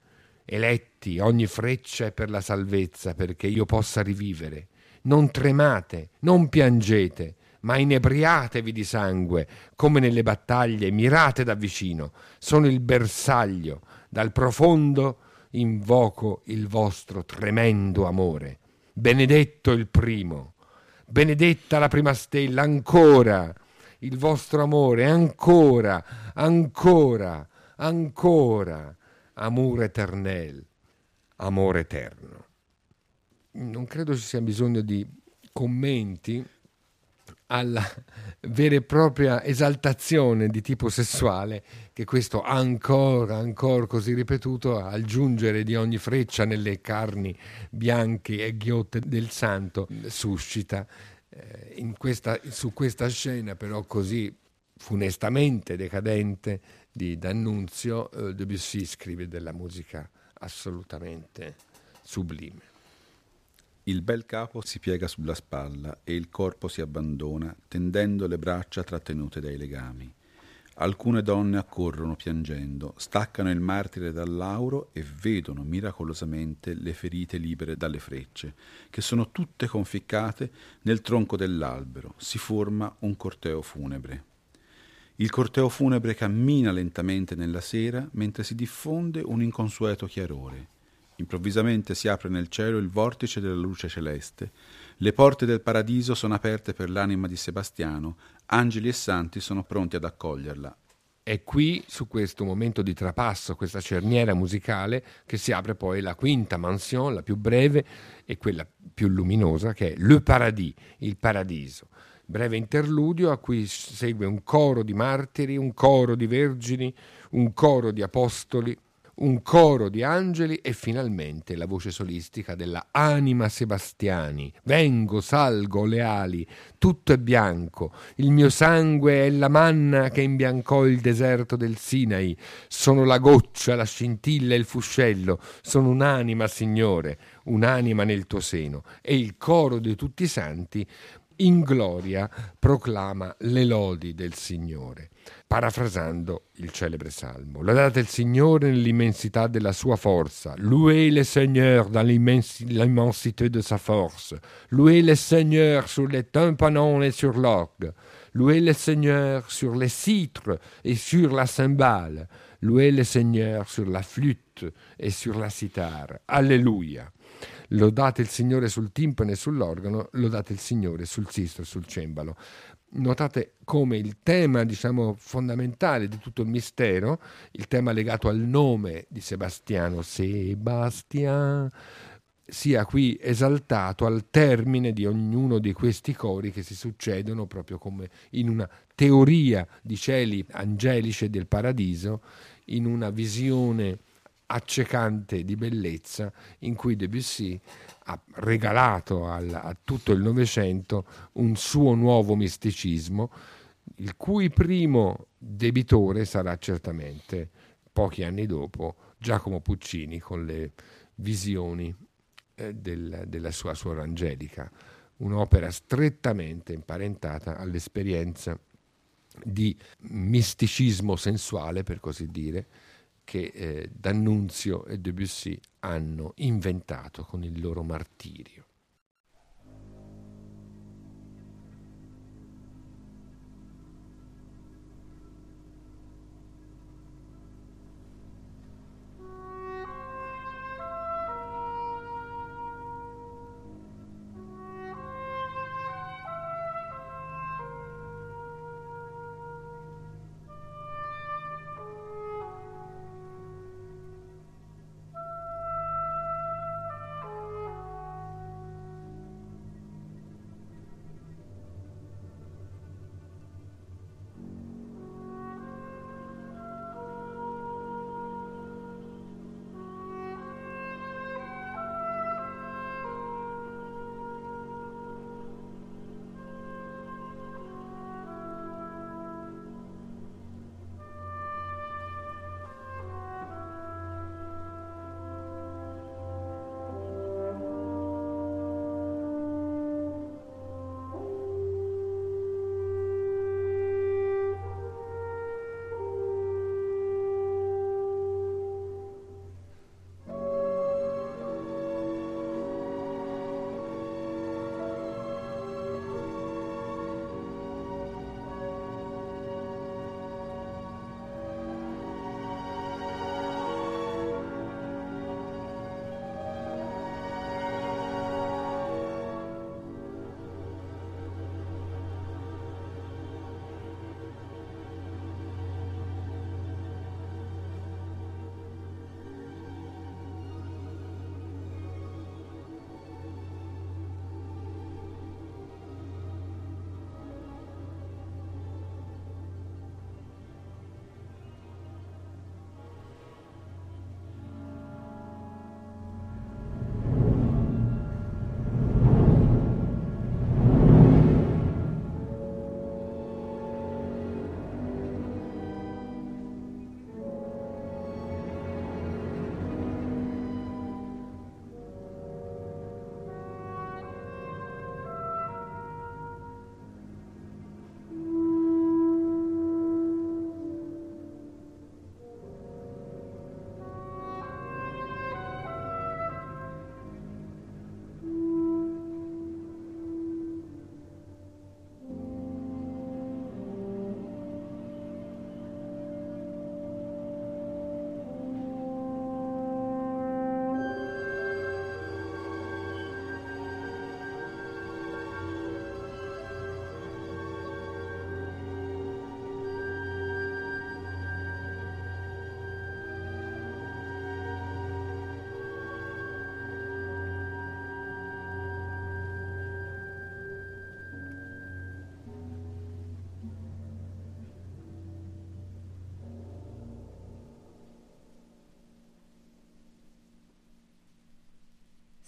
Eletti, ogni freccia è per la salvezza, perché io possa rivivere non tremate, non piangete, ma inebriatevi di sangue, come nelle battaglie, mirate da vicino. Sono il bersaglio, dal profondo invoco il vostro tremendo amore. Benedetto il primo, benedetta la prima stella, ancora il vostro amore, ancora, ancora, ancora, amore eternel, amore eterno. Non credo ci sia bisogno di commenti alla vera e propria esaltazione di tipo sessuale che questo ancora, ancora così ripetuto al giungere di ogni freccia nelle carni bianche e ghiotte del santo suscita. Eh, questa, su questa scena però così funestamente decadente di D'Annunzio, eh, Debussy scrive della musica assolutamente sublime. Il bel capo si piega sulla spalla e il corpo si abbandona, tendendo le braccia trattenute dai legami. Alcune donne accorrono piangendo, staccano il martire dal lauro e vedono miracolosamente le ferite libere dalle frecce, che sono tutte conficcate nel tronco dell'albero. Si forma un corteo funebre. Il corteo funebre cammina lentamente nella sera mentre si diffonde un inconsueto chiarore. Improvvisamente si apre nel cielo il vortice della luce celeste. Le porte del paradiso sono aperte per l'anima di Sebastiano, angeli e santi sono pronti ad accoglierla. È qui, su questo momento di trapasso, questa cerniera musicale, che si apre poi la quinta mansion, la più breve e quella più luminosa, che è Le Paradis, il paradiso. Breve interludio a cui segue un coro di martiri, un coro di vergini, un coro di apostoli, un coro di angeli e finalmente la voce solistica della Anima Sebastiani. Vengo, salgo, le ali, tutto è bianco, il mio sangue è la manna che imbiancò il deserto del Sinai, sono la goccia, la scintilla e il fuscello, sono un'anima, Signore, un'anima nel tuo seno. E il coro di tutti i santi in gloria proclama le lodi del Signore, parafrasando il celebre salmo. Lodate il Signore nell'immensità della sua forza. Louez le Seigneur dans l'immensité de sa force. Louez le Seigneur sur les tympanons et sur l'orgue. Louez le Seigneur sur les citres et sur la cymbale. Louez le Seigneur sur la flûte et sur la cithare. Alléluia lodate il Signore sul timpano e sull'organo, lodate il Signore sul sistro e sul cembalo. Notate come il tema, diciamo, fondamentale di tutto il mistero, il tema legato al nome di Sebastiano, Sebastian, sia qui esaltato al termine di ognuno di questi cori che si succedono proprio come in una teoria di cieli angelici del paradiso, in una visione accecante di bellezza in cui Debussy ha regalato al, a tutto il Novecento un suo nuovo misticismo, il cui primo debitore sarà certamente, pochi anni dopo, Giacomo Puccini con le visioni eh, del, della sua suora angelica, un'opera strettamente imparentata all'esperienza di misticismo sensuale, per così dire, che eh, D'Annunzio e Debussy hanno inventato con il loro martirio.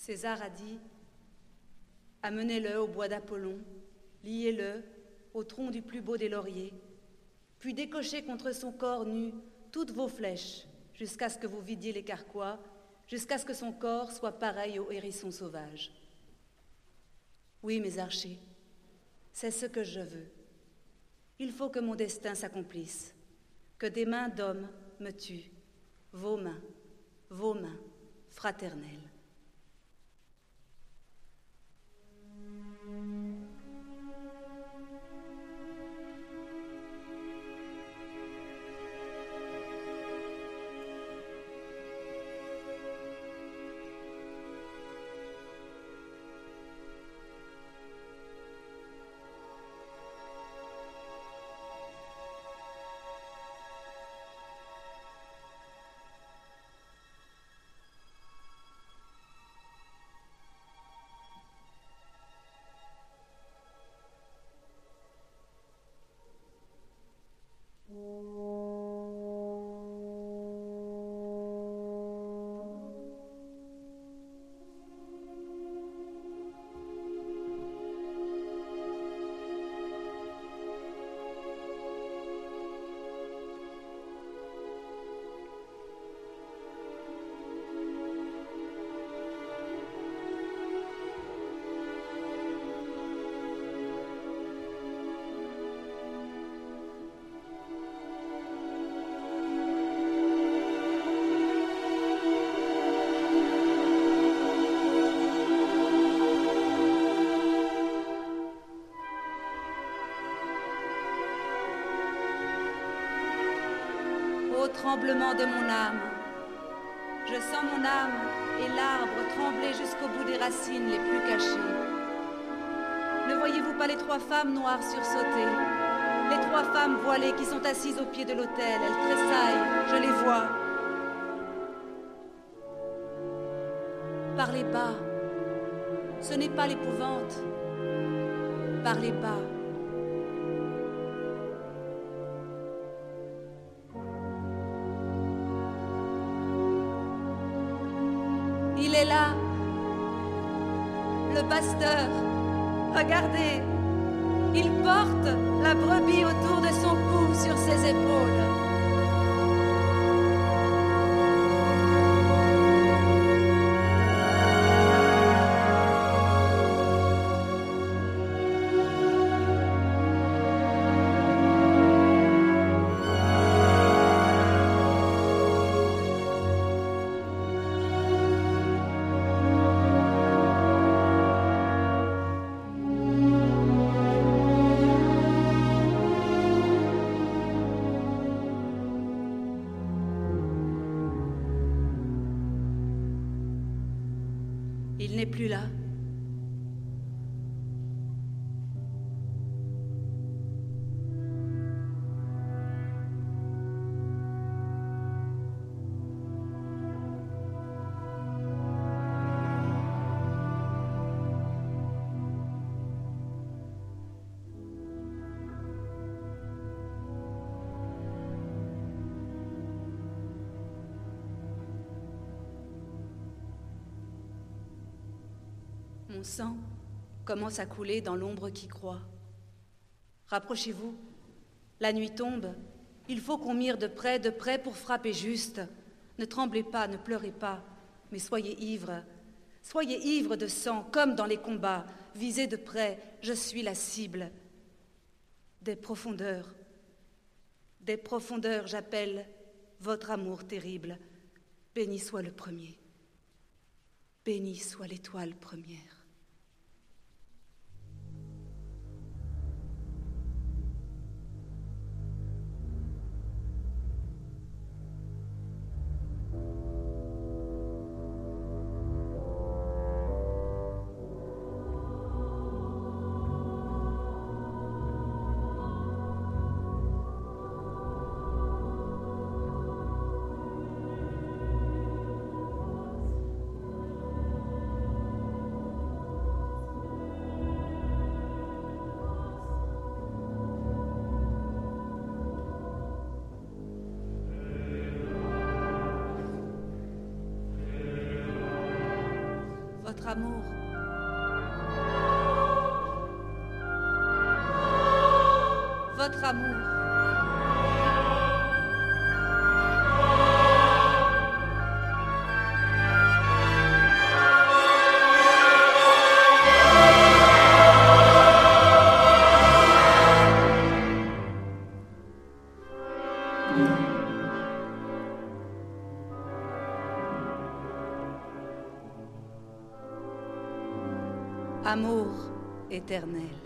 César a dit Amenez-le au bois d'Apollon, liez-le au tronc du plus beau des lauriers, puis décochez contre son corps nu toutes vos flèches, jusqu'à ce que vous vidiez les carquois, jusqu'à ce que son corps soit pareil au hérisson sauvage. Oui, mes archers, c'est ce que je veux. Il faut que mon destin s'accomplisse, que des mains d'hommes me tuent, vos mains, vos mains fraternelles. De mon âme. Je sens mon âme et l'arbre trembler jusqu'au bout des racines les plus cachées. Ne voyez-vous pas les trois femmes noires sursauter? Les trois femmes voilées qui sont assises au pied de l'autel, elles tressaillent, je les vois. Parlez bas, ce n'est pas l'épouvante. Parlez bas. Regardez, il porte la brebis autour de son cou sur ses épaules. Plus là. Sang commence à couler dans l'ombre qui croît. Rapprochez-vous. La nuit tombe. Il faut qu'on mire de près, de près pour frapper juste. Ne tremblez pas, ne pleurez pas, mais soyez ivres. Soyez ivres de sang, comme dans les combats. Visez de près, je suis la cible. Des profondeurs, des profondeurs, j'appelle votre amour terrible. Béni soit le premier. Béni soit l'étoile première. Éternel.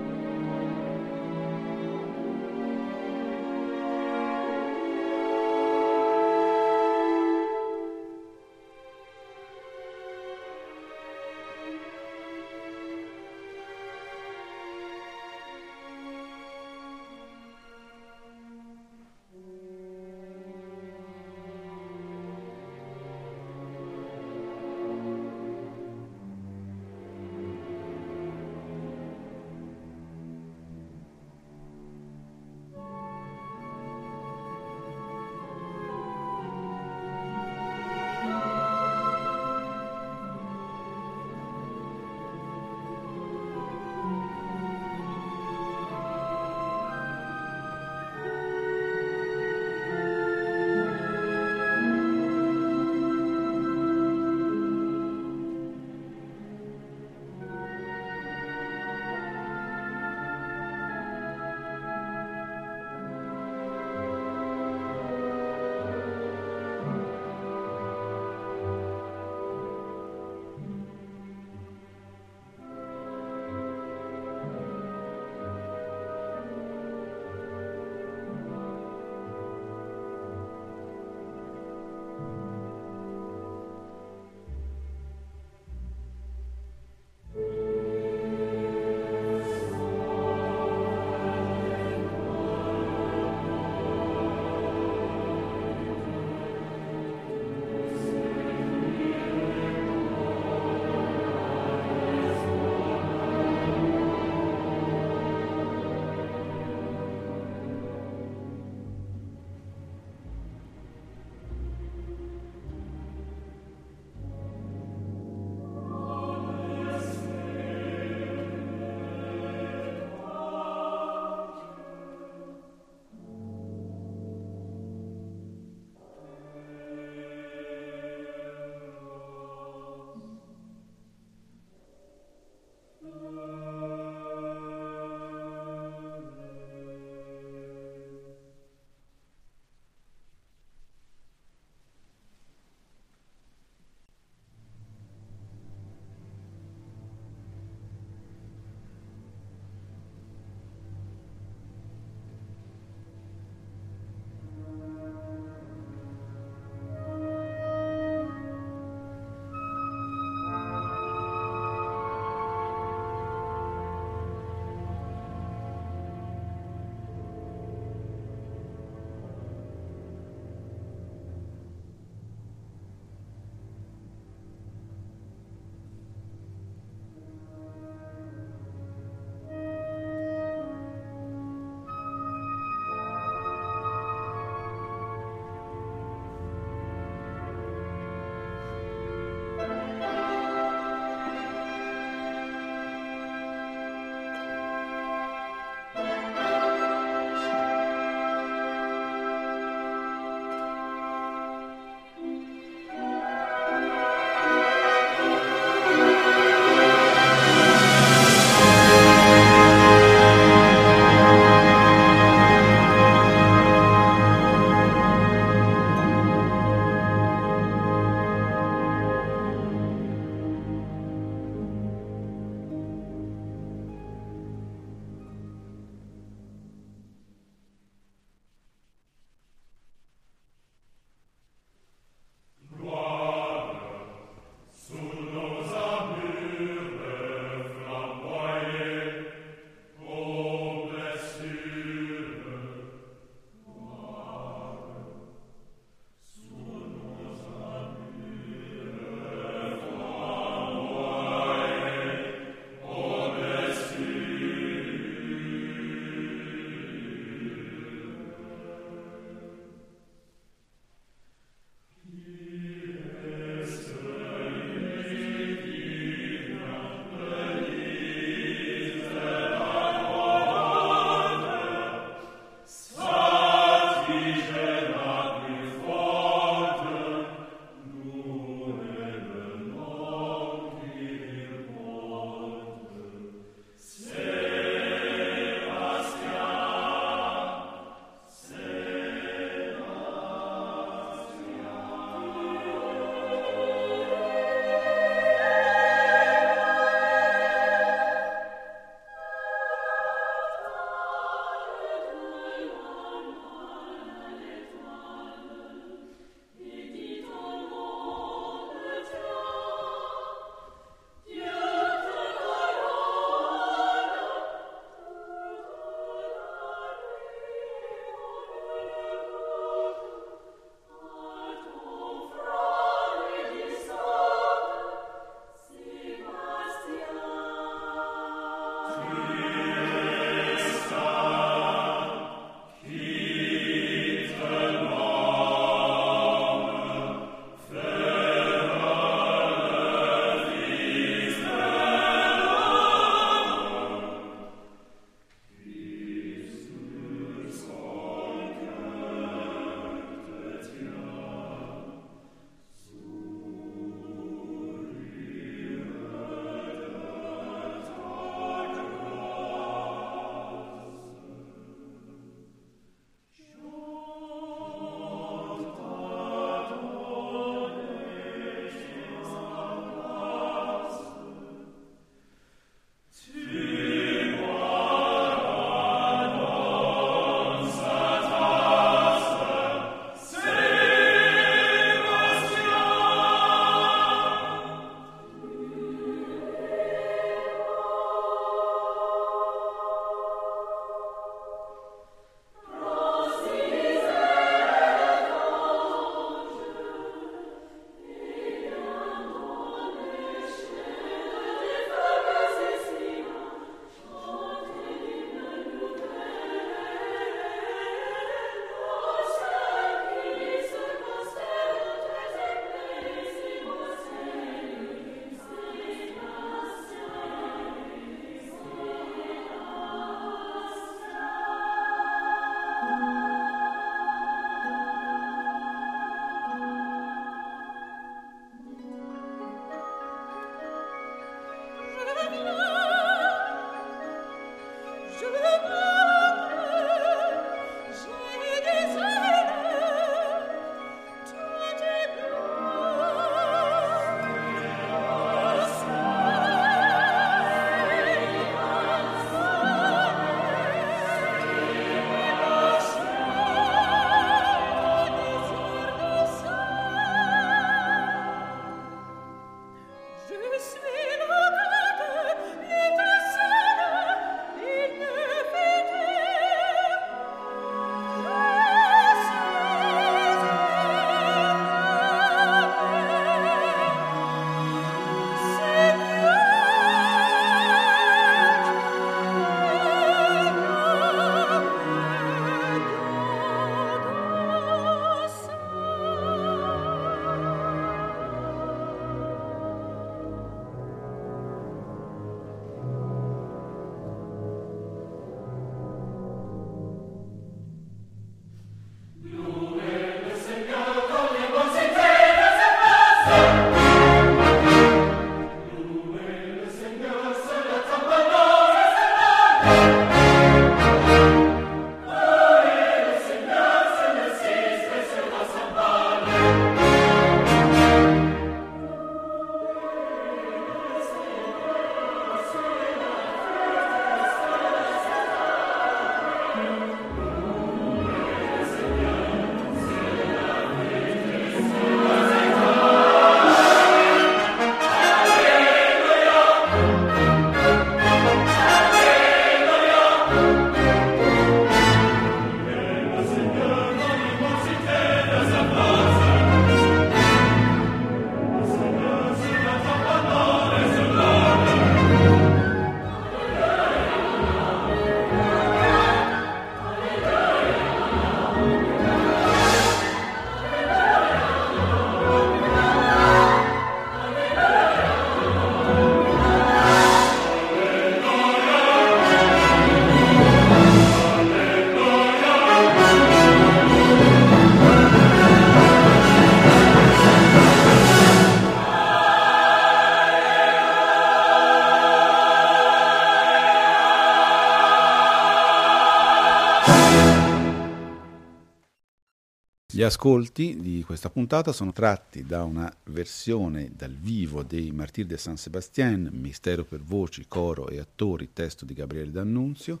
Ascolti di questa puntata sono tratti da una versione dal vivo dei Martir de San Sebastian, mistero per voci, coro e attori, testo di Gabriele D'Annunzio,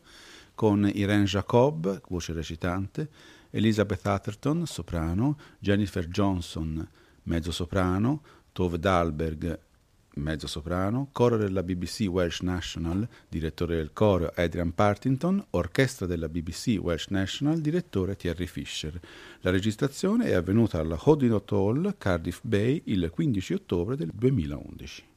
con Irene Jacob, voce recitante, Elizabeth Atherton, soprano, Jennifer Johnson, mezzo soprano, Tove Dalberg, mezzo soprano, coro della BBC Welsh National, direttore del coro Adrian Partington, orchestra della BBC Welsh National, direttore Thierry Fisher. La registrazione è avvenuta alla Hodinot Hall, Cardiff Bay, il 15 ottobre del 2011.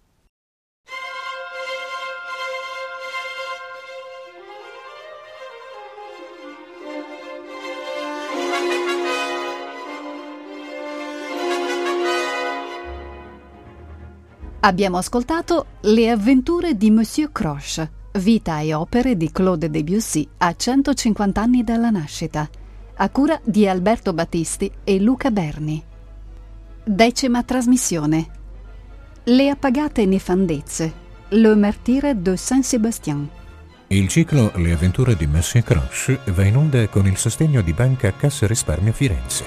Abbiamo ascoltato Le avventure di Monsieur Croche, vita e opere di Claude Debussy a 150 anni dalla nascita, a cura di Alberto Battisti e Luca Berni. Decima trasmissione. Le appagate nefandezze. Le martire de Saint-Sébastien. Il ciclo Le avventure di Monsieur Croche va in onda con il sostegno di Banca Cassa Risparmio Firenze.